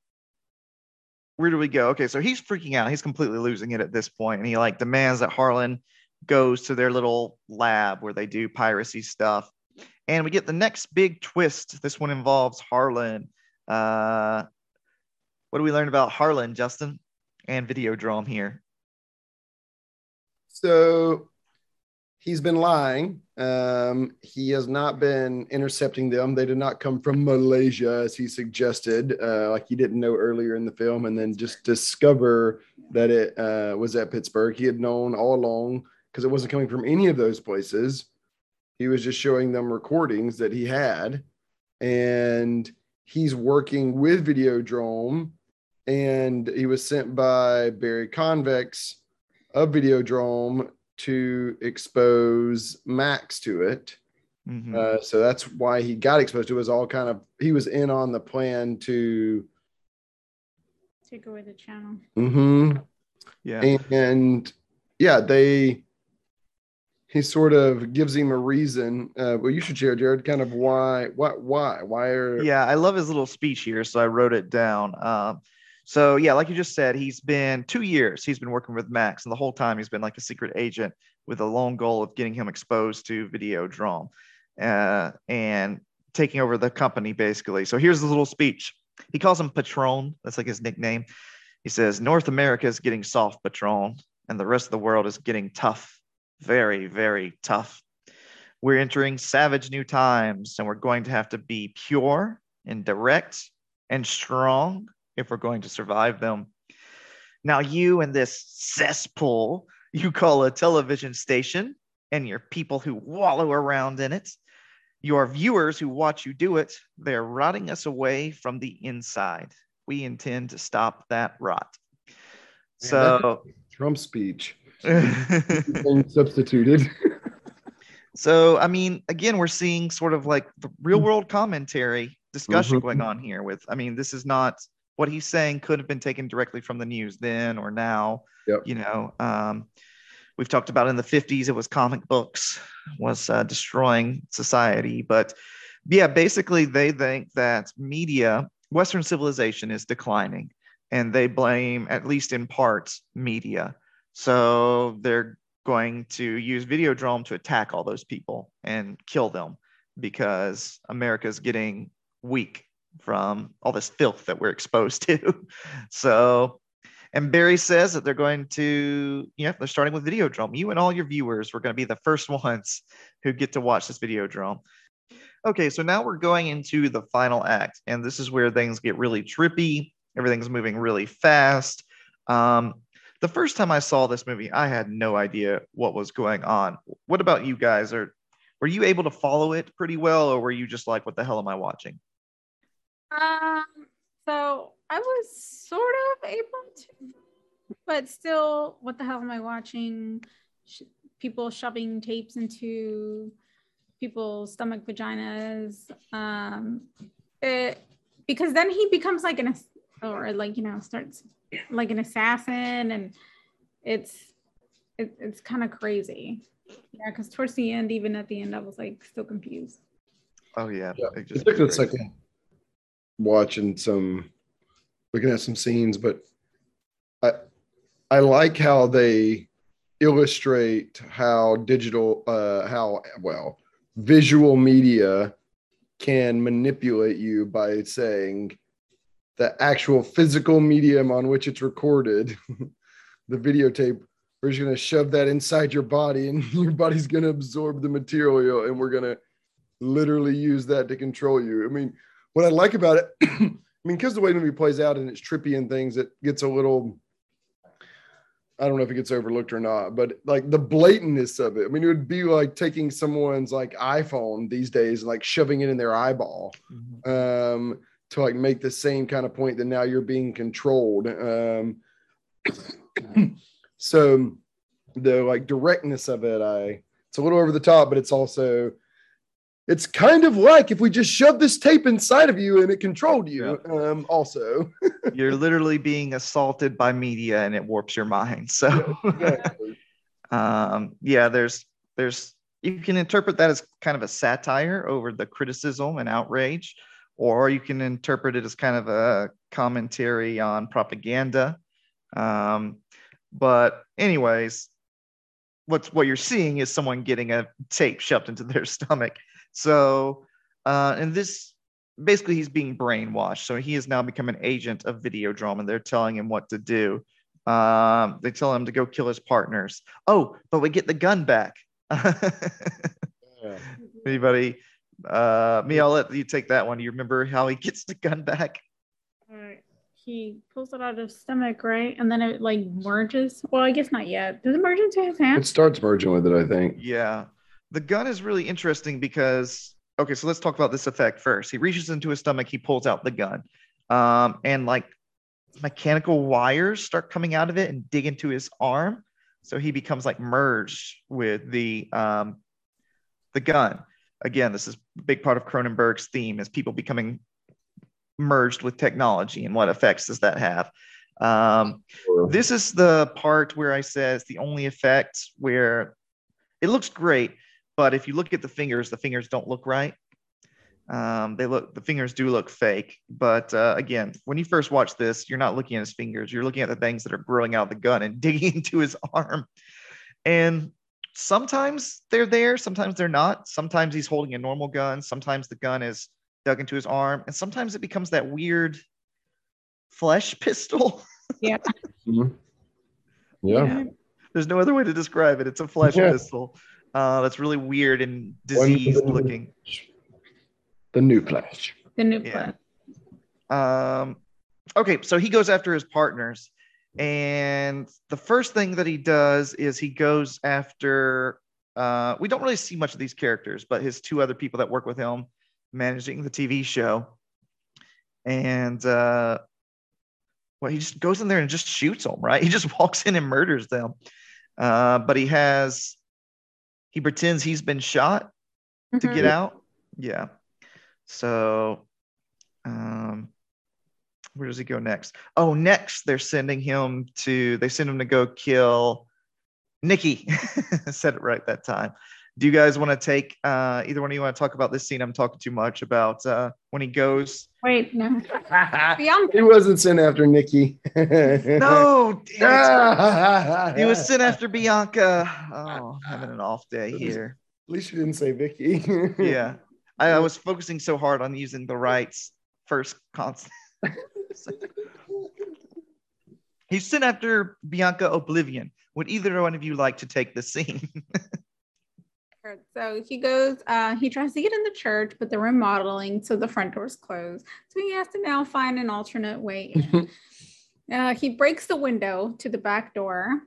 where do we go? Okay so he's freaking out. He's completely losing it at this point and he like demands that harlan goes to their little lab where they do piracy stuff. And we get the next big twist. This one involves harlan uh, what do we learn about harlan justin and videodrome here So he's been lying. Um, he has not been intercepting them. They did not come from Malaysia, as he suggested, uh, like he didn't know earlier in the film, and then just discover that it uh, was at Pittsburgh. He had known all along because it wasn't coming from any of those places. He was just showing them recordings that he had, and he's working with Videodrome, and he was sent by Barry Convex of Videodrome to expose Max to it. Mhm. Uh, so that's why he got exposed to it. was all kind of he was in on the plan to Take away the channel. mhm. yeah and yeah, they he sort of gives him a reason. Uh, well, you should share, Jared, kind of why, what, why, why are yeah i love his little speech here so i wrote it down um, so yeah like you just said he's been two years he's been working with max and the whole time he's been like a secret agent with a long goal of getting him exposed to videodrome uh, and taking over the company basically. So here's his little speech. He calls him patron that's like his nickname. He says north america is getting soft patron and the rest of the world is getting tough very very tough we're entering savage new times and we're going to have to be pure and direct and strong if we're going to survive them. Now, you and this cesspool you call a television station and your people who wallow around in it, your viewers who watch you do it, they're rotting us away from the inside. We intend to stop that rot. So, Trump speech substituted? So, I mean, again, we're seeing sort of like the real world commentary discussion Mhm. going on here with, I mean, this is not what he's saying could have been taken directly from the news then or now. Yep. You know, um, we've talked about in the 50s, it was comic books was uh, destroying society. But yeah, basically, they think that media, Western civilization is declining, and they blame, at least in part, media. So they're going to use Videodrome to attack all those people and kill them because America's getting weak from all this filth that we're exposed to. So And Barry says that they're going to, you know, they're starting with Videodrome. You and all your viewers were going to be the first ones who get to watch this Videodrome. Okay, so now we're going into the final act, and this is where things get really trippy. Everything's moving really fast. Um, the first time I saw this movie, I had no idea what was going on. What about you guys? Are were you able to follow it pretty well, or were you just like, "What the hell am I watching"? Um, so I was sort of able to, but still, what the hell am I watching? People shoving tapes into people's stomach vaginas. Um, it, because then he becomes like an, or like, you know, starts like an assassin and it's, it, it's kind of crazy. Yeah, because towards the end, even at the end, I was like still confused. Oh yeah, Yeah, it It just took a second watching some, looking at some scenes, but I, I like how they illustrate how digital, uh, how well visual media can manipulate you by saying the actual physical medium on which it's recorded, the videotape. We're just gonna shove that inside your body, and your body's gonna absorb the material, and we're gonna literally use that to control you. I mean, what I like about it, I mean, because the way the movie plays out and it's trippy and things, it gets a little. I don't know if it gets overlooked or not, but like the blatantness of it. I mean, it would be like taking someone's like iPhone these days, like shoving it in their eyeball Mhm. um, to like make the same kind of point that now you're being controlled. Um, so the like directness of it, I it's a little over the top, but it's also it's kind of like if we just shoved this tape inside of you and it controlled you. Um, also, You're literally being assaulted by media, and it warps your mind. So. Exactly. um, yeah, there's there's you can interpret that as kind of a satire over the criticism and outrage, or you can interpret it as kind of a commentary on propaganda. Um, but anyways, what's what you're seeing is someone getting a tape shoved into their stomach. So, uh, and this basically he's being brainwashed. So he has now become an agent of Videodrome, and they're telling him what to do. Um, they tell him to go kill his partners. Oh, but we get the gun back. Yeah. Anybody? Uh, me, I'll let you take that one. Do you remember how he gets the gun back? Alright. He pulls it out of his stomach, right? And then it like merges. Well, I guess not yet. Does it merge into his hand? It starts merging with it, I think. Yeah. The gun is really interesting because, okay, so let's talk about this effect first. He reaches into his stomach, he pulls out the gun. Um, and like mechanical wires start coming out of it and dig into his arm. So he becomes like merged with the um, the gun. Again, this is a big part of Cronenberg's theme is people becoming merged with technology and what effects does that have? Um, this is the part where I said it's the only effect where it looks great, but if you look at the fingers, the fingers don't look right. Um, they look the fingers do look fake, but uh, again, when you first watch this, you're not looking at his fingers. You're looking at the things that are growing out of the gun and digging into his arm. And sometimes they're there, sometimes they're not. Sometimes he's holding a normal gun. Sometimes the gun is dug into his arm, and sometimes it becomes that weird flesh pistol. Yeah. Yeah. There's no other way to describe it. It's a flesh Yeah. pistol. Uh, that's really weird and One- diseased looking. The new flash. The new Yeah. Um, okay, so he goes after his partners, and the first thing that he does is he goes after. Uh, we don't really see much of these characters, but his two other people that work with him managing the TV show, and uh, well, he just goes in there and just shoots them. Right, he just walks in and murders them. Uh, but he has, he pretends he's been shot to Mhm. get out. Yeah. So, um, where does he go next? Oh, next they're sending him to. They send him to go kill Nikki. Said it right that time. Do you guys want to take? Uh, either one of you want to talk about this scene? I'm talking too much about uh, when he goes. Wait, no. Bianca. He wasn't sent after Nikki. No, damn it. he was sent after Bianca. Oh, having an off day here. At least you didn't say Vicky. Yeah, I, I was focusing so hard on using the right first constant. He's sent after Bianca Oblivion. Would either one of you like to take the scene? So he goes, uh, he tries to get in the church, but they're remodeling, so the front door's closed. So he has to now find an alternate way in. uh, he breaks the window to the back door,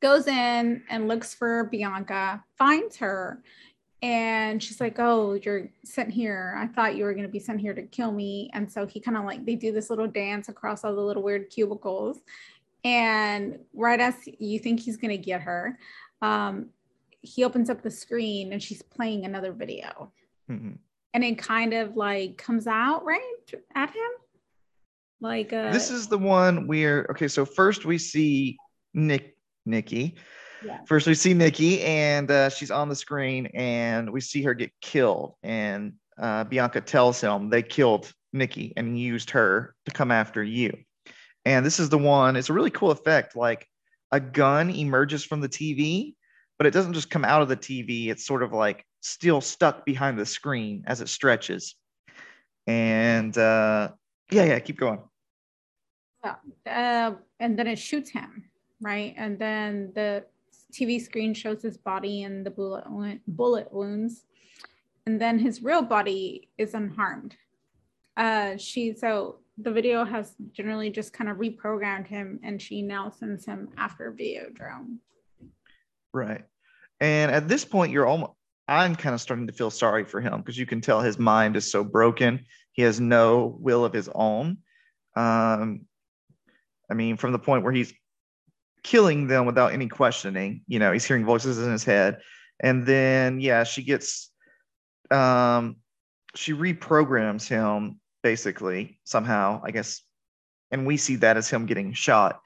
goes in and looks for Bianca, finds her, and she's like, Oh, you're sent here. I thought you were going to be sent here to kill me. And so he kind of like, they do this little dance across all the little weird cubicles. And right as you think he's going to get her, um, he opens up the screen and she's playing another video. Mm-hmm. And it kind of like comes out right at him. Like, uh, this is the one where, okay, so first we see Nick, Nikki. Yeah. First, we see Nikki, and uh, she's on the screen, and we see her get killed. And uh, Bianca tells him they killed Nikki and used her to come after you. And this is the one. It's a really cool effect. Like a gun emerges from the TV, but it doesn't just come out of the TV. It's sort of like still stuck behind the screen as it stretches. And uh, yeah, yeah, keep going. Yeah. Uh, and then it shoots him, right? And then the TV screen shows his body and the bullet bullet wounds, and then his real body is unharmed. Uh, she so the video has generally just kind of reprogrammed him, and she now sends him after Videodrome. Right. And at this point, you're almost, I'm kind of starting to feel sorry for him because you can tell his mind is so broken. He has no will of his own. Um, I mean, from the point where he's killing them without any questioning, you know, he's hearing voices in his head. And then, yeah, she gets, um, she reprograms him basically somehow, I guess. And we see that as him getting shot.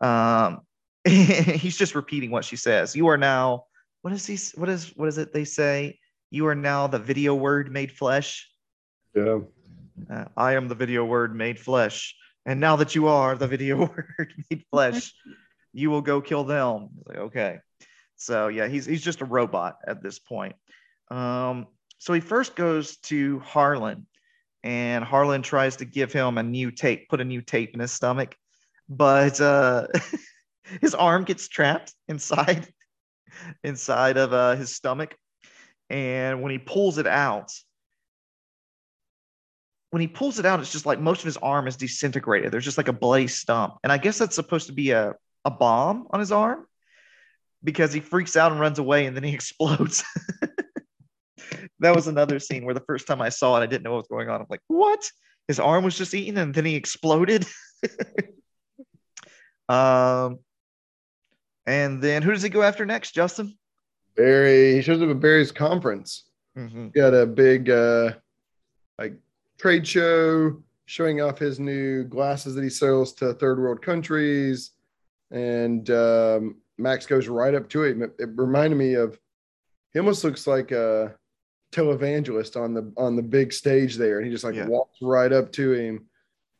Um, he's just repeating what she says. You are now what is he what is what is it they say? You are now the video word made flesh. Yeah. Uh, I am the video word made flesh. And now that you are the video word made flesh, you will go kill them. Like, okay. So yeah, he's he's just a robot at this point. Um, so he first goes to Harlan, and Harlan tries to give him a new tape, put a new tape in his stomach, but uh, his arm gets trapped inside inside of uh, his stomach, and when he pulls it out, when he pulls it out, it's just like most of his arm is disintegrated. There's just like a bloody stump, and I guess that's supposed to be a a bomb on his arm because he freaks out and runs away, and then he explodes. that was another scene where the first time I saw it, I didn't know what was going on. I'm like, what? His arm was just eaten and then he exploded. um, and then who does he go after next, Justin? Barry, he shows up at Barry's conference. Mm-hmm. Got a big uh like trade show showing off his new glasses that he sells to third world countries. And um, Max goes right up to him. It, it reminded me of he almost looks like a televangelist on the on the big stage there. And he just like Yeah. walks right up to him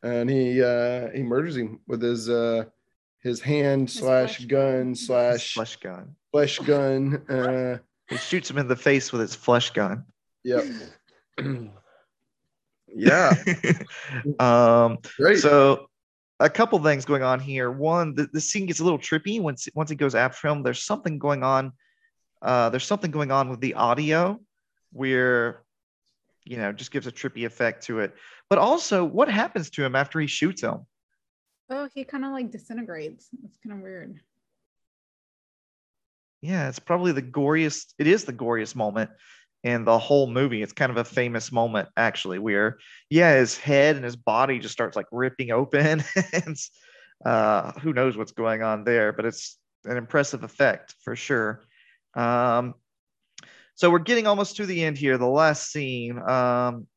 and he uh he murders him with his uh his hand His slash flesh gun gun. slash Flesh gun. flesh gun. Uh He shoots him in the face with his flesh gun. yep. yeah, um, great. so a couple things going on here. One, the, the scene gets a little trippy once once he goes after him. There's something going on. Uh, there's something going on with the audio where you know just gives a trippy effect to it. But also, what happens to him after he shoots him? Oh, he kind of like disintegrates. It's kind of weird. Yeah, it's probably the goriest. It is the goriest moment in the whole movie. It's kind of a famous moment, actually, where yeah, his head and his body just starts like ripping open, and uh, who knows what's going on there, but it's an impressive effect for sure. Um, so we're getting almost to the end here. The last scene. Um,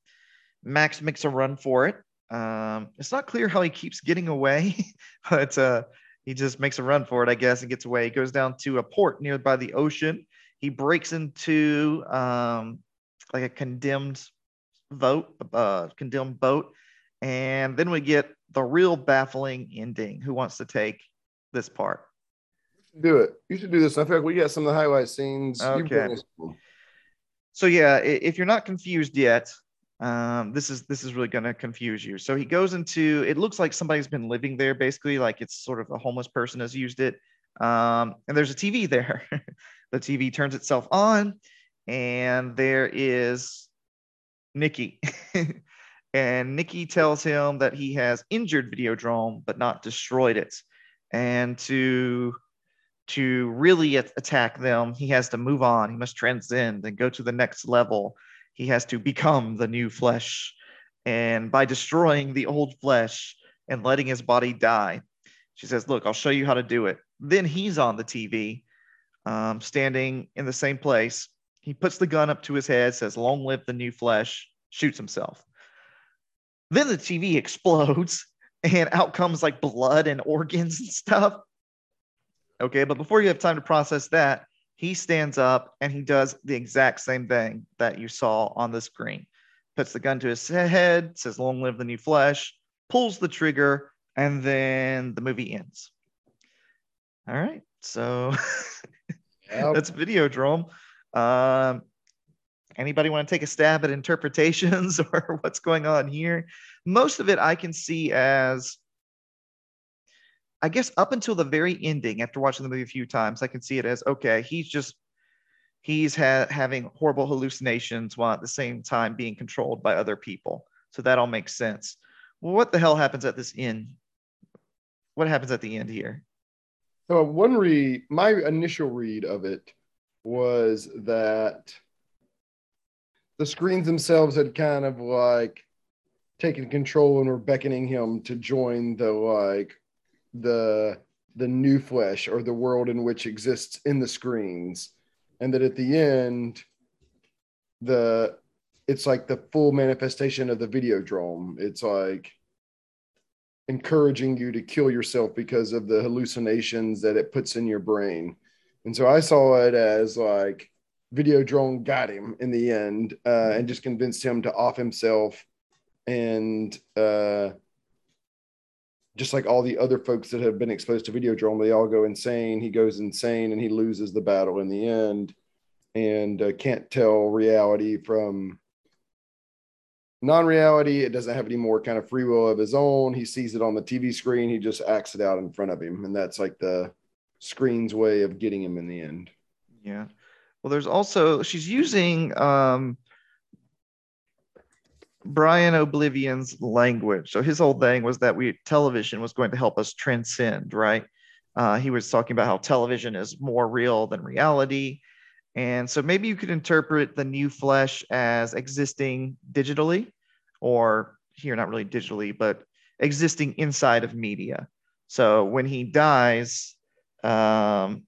Max makes a run for it. Um, it's not clear how he keeps getting away, but uh, he just makes a run for it, I guess, and gets away. He goes down to a port nearby the ocean. He breaks into um, like a condemned vote, uh, condemned boat, and then we get the real baffling ending. Who wants to take this part? do it. You should do this. I feel like we got some of the highlight scenes. Okay. done this one. So yeah, if you're not confused yet, Um, this is this is really going to confuse you. So he goes into. It looks like somebody's been living there, basically, like it's sort of a homeless person has used it. Um, and there's a TV there. the TV turns itself on, and there is Nikki. and Nikki tells him that he has injured Videodrome but not destroyed it. And to to really attack them, he has to move on. He must transcend and go to the next level. He has to become the new flesh. And by destroying the old flesh and letting his body die, she says, Look, I'll show you how to do it. Then he's on the TV, um, standing in the same place. He puts the gun up to his head, says, Long live the new flesh, shoots himself. Then the TV explodes and out comes like blood and organs and stuff. Okay, but before you have time to process that, he stands up and he does the exact same thing that you saw on the screen. Puts the gun to his head, says, Long live the new flesh, pulls the trigger, and then the movie ends. All right, so yep. that's Videodrome. Um, anybody want to take a stab at interpretations or what's going on here? Most of it I can see as I guess up until the very ending, after watching the movie a few times, I can see it as okay, he's just he's ha- having horrible hallucinations while at the same time being controlled by other people. So that all makes sense. What the hell happens at this end? What happens at the end here? So one read, my initial read of it was that the screens themselves had kind of like taken control and were beckoning him to join the like the the new flesh or the world in which exists in the screens. And that at the end the it's like the full manifestation of the video Videodrome it's like encouraging you to kill yourself because of the hallucinations that it puts in your brain and so i saw it as like Videodrome got him in the end uh, and just convinced him to off himself and uh, just like all the other folks that have been exposed to Videodrome, they all go insane. He goes insane and he loses the battle in the end and uh, can't tell reality from non-reality. It doesn't have any more kind of free will of his own. He sees it on the TV screen. He just acts it out in front of him. And that's like the screen's way of getting him in the end. Yeah. Well, there's also, she's using um, Brian Oblivion's language. So his whole thing was that we television was going to help us transcend, right? Uh, he was talking about how television is more real than reality. And so maybe you could interpret the new flesh as existing digitally, or here, not really digitally, but existing inside of media. So when he dies, um,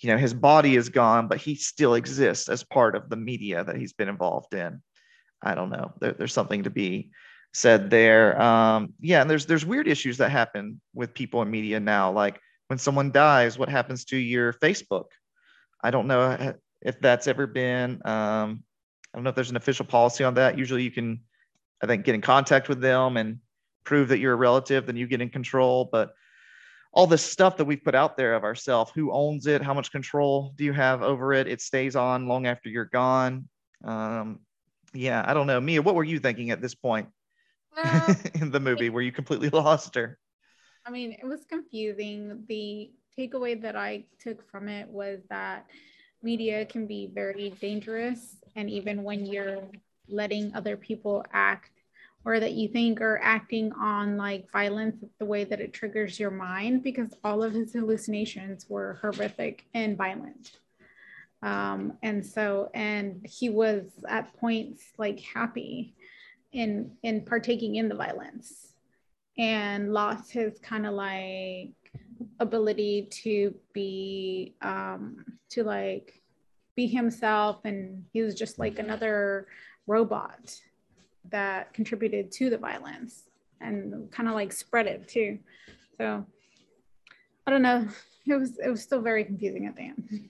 you know, his body is gone, but he still exists as part of the media that he's been involved in. I don't know. There, there's something to be said there. Um, yeah, and there's there's weird issues that happen with people in media now. Like when someone dies, what happens to your Facebook? I don't know if that's ever been. Um, I don't know if there's an official policy on that. Usually, you can, I think, get in contact with them and prove that you're a relative, then you get in control. But all this stuff that we've put out there of ourselves, who owns it, how much control do you have over it? It stays on long after you're gone. Um, yeah, I don't know. Mia, what were you thinking at this point uh, in the movie? Were you completely lost or? I mean, it was confusing. The takeaway that I took from it was that media can be very dangerous. And even when you're letting other people act or that you think are acting on like violence, the way that it triggers your mind, because all of his hallucinations were horrific and violent um, and so and he was at points like happy in in partaking in the violence and lost his kind of like ability to be um to like be himself and he was just like another robot that contributed to the violence and kind of like spread it too so i don't know it was it was still very confusing at the end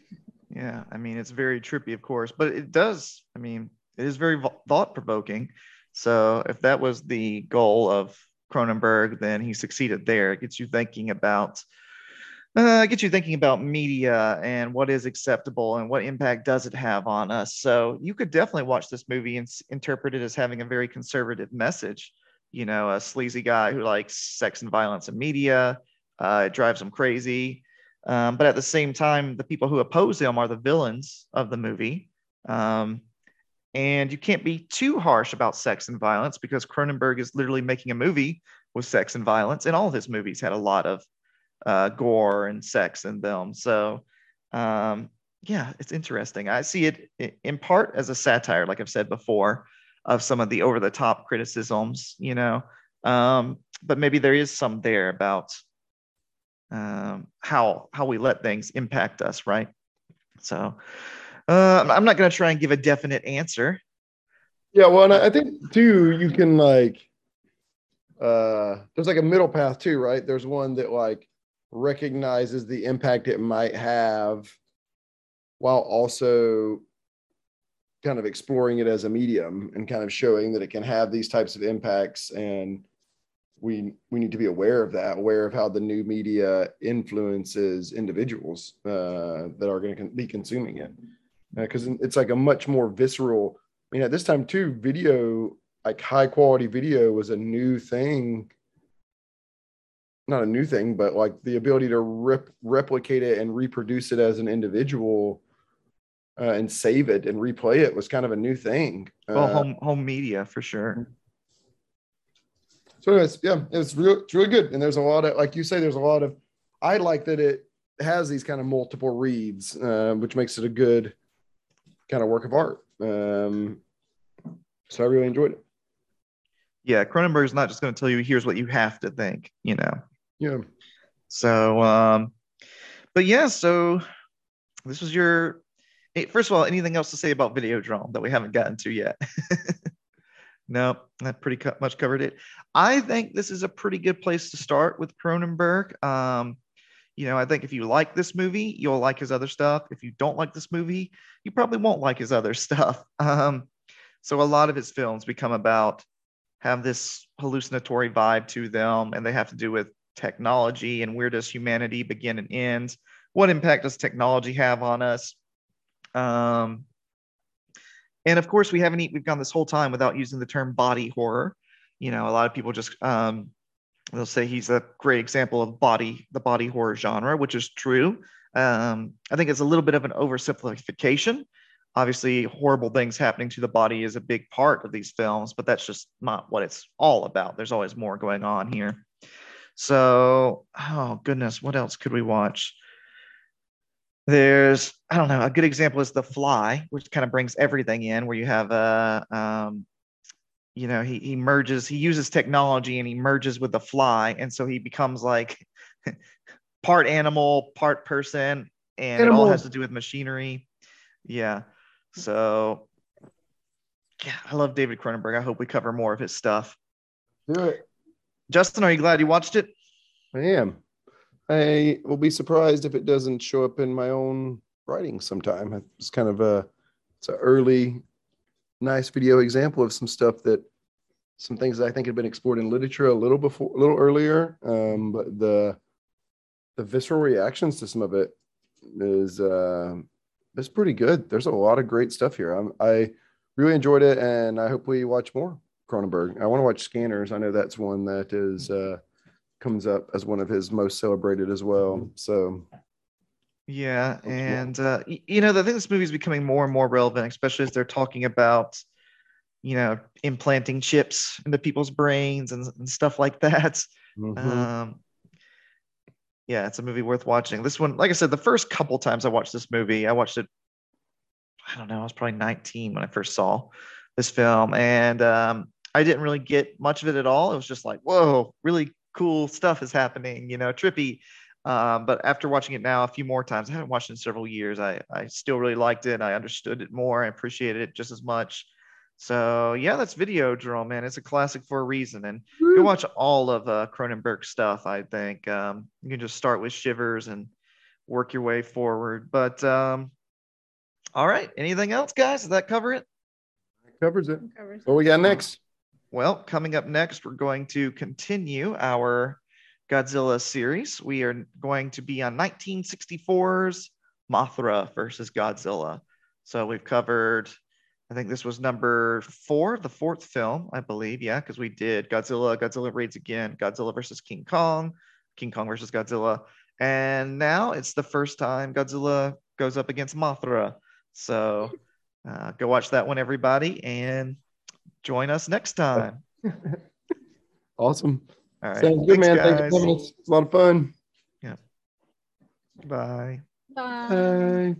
Yeah, I mean it's very trippy, of course, but it does. I mean, it is very thought provoking. So if that was the goal of Cronenberg, then he succeeded there. It gets you thinking about uh, get you thinking about media and what is acceptable and what impact does it have on us. So you could definitely watch this movie and s- interpret it as having a very conservative message. You know, a sleazy guy who likes sex and violence in media. Uh, it drives him crazy. Um, but at the same time, the people who oppose him are the villains of the movie. Um, and you can't be too harsh about sex and violence because Cronenberg is literally making a movie with sex and violence, and all of his movies had a lot of uh, gore and sex in them. So, um, yeah, it's interesting. I see it in part as a satire, like I've said before, of some of the over the top criticisms, you know. Um, but maybe there is some there about um, how how we let things impact us, right? So, uh, I'm not going to try and give a definite answer. Yeah, well, and I think too, you can like, uh, there's like a middle path too, right? There's one that like recognizes the impact it might have while also kind of exploring it as a medium and kind of showing that it can have these types of impacts and we we need to be aware of that aware of how the new media influences individuals uh, that are going to be consuming it because it's like a much more visceral I mean, at this time too, video, like high quality video was a new thing. Not a new thing, but like the ability to rep- replicate it and reproduce it as an individual uh, and save it and replay it was kind of a new thing. Well, Uh, home home media for sure. so anyways, yeah, it's real, it's really good. And there's a lot of, like you say, there's a lot of, I like that it has these kind of multiple reads, uh, which makes it a good kind of work of art. Um, so I really enjoyed it. Yeah, Cronenberg is not just going to tell you here's what you have to think, you know. Yeah. So, um, but yeah, so this was your. First of all, anything else to say about Videodrome that we haven't gotten to yet? no, that pretty much covered it. I think this is a pretty good place to start with Cronenberg. Um, you know, I think if you like this movie, you'll like his other stuff. If you don't like this movie, you probably won't like his other stuff. Um, so a lot of his films become about have this hallucinatory vibe to them, and they have to do with technology and where does humanity begin and end? What impact does technology have on us? Um, and of course, we haven't we've gone this whole time without using the term body horror. You know, a lot of people just um, they'll say he's a great example of body the body horror genre, which is true. Um, I think it's a little bit of an oversimplification. Obviously, horrible things happening to the body is a big part of these films, but that's just not what it's all about. There's always more going on here. So, oh goodness, what else could we watch? There's, I don't know, a good example is The Fly, which kind of brings everything in, where you have a, um, you know, he he merges, he uses technology and he merges with the fly, and so he becomes like part animal, part person, and it all has to do with machinery. Yeah. So, yeah, I love David Cronenberg. I hope we cover more of his stuff. Do it. Justin, are you glad you watched it? I am. I will be surprised if it doesn't show up in my own writing sometime. It's kind of a it's an early, nice video example of some stuff that some things that I think had been explored in literature a little before, a little earlier. Um, but the the visceral reactions to some of it is uh, is pretty good. There's a lot of great stuff here. I'm, I really enjoyed it, and I hope we watch more Cronenberg. I want to watch Scanners. I know that's one that is. Uh, comes up as one of his most celebrated as well. So Yeah, and uh, you know, I think this movie is becoming more and more relevant, especially as they're talking about, you know, implanting chips into people's brains and, and stuff like that. mhm. Um, yeah, it's a movie worth watching. This one, like I said, the first couple times I watched this movie, I watched it. I don't know, I was probably 19 when I first saw this film, and um, I didn't really get much of it at all. It was just like, whoa, really cool stuff is happening, you know, trippy. Um, but after watching it now a few more times, I haven't watched it in several years. I, I still really liked it. I understood it more. I appreciated it just as much. So yeah, that's Videodrome, man. It's a classic for a reason. And you can watch all of uh, Cronenberg stuff. I think um, you can just start with Shivers and work your way forward. But um, all right, anything else, guys? Does that cover it? covers it. Covers What we got next? Well, coming up next, we're going to continue our Godzilla series. We are going to be on 1964's Mothra versus Godzilla. So we've covered, I think this was number four, the fourth film, I believe. Yeah, because we did Godzilla, Godzilla Raids Again, Godzilla versus King Kong, King Kong versus Godzilla. And now it's the first time Godzilla goes up against Mothra. So uh, go watch that one, everybody, and join us next time. Awesome. All right. Sounds good, Thanks, man. Thanks for guys. having us. It's a lot of fun. Bye. Bye. Bye.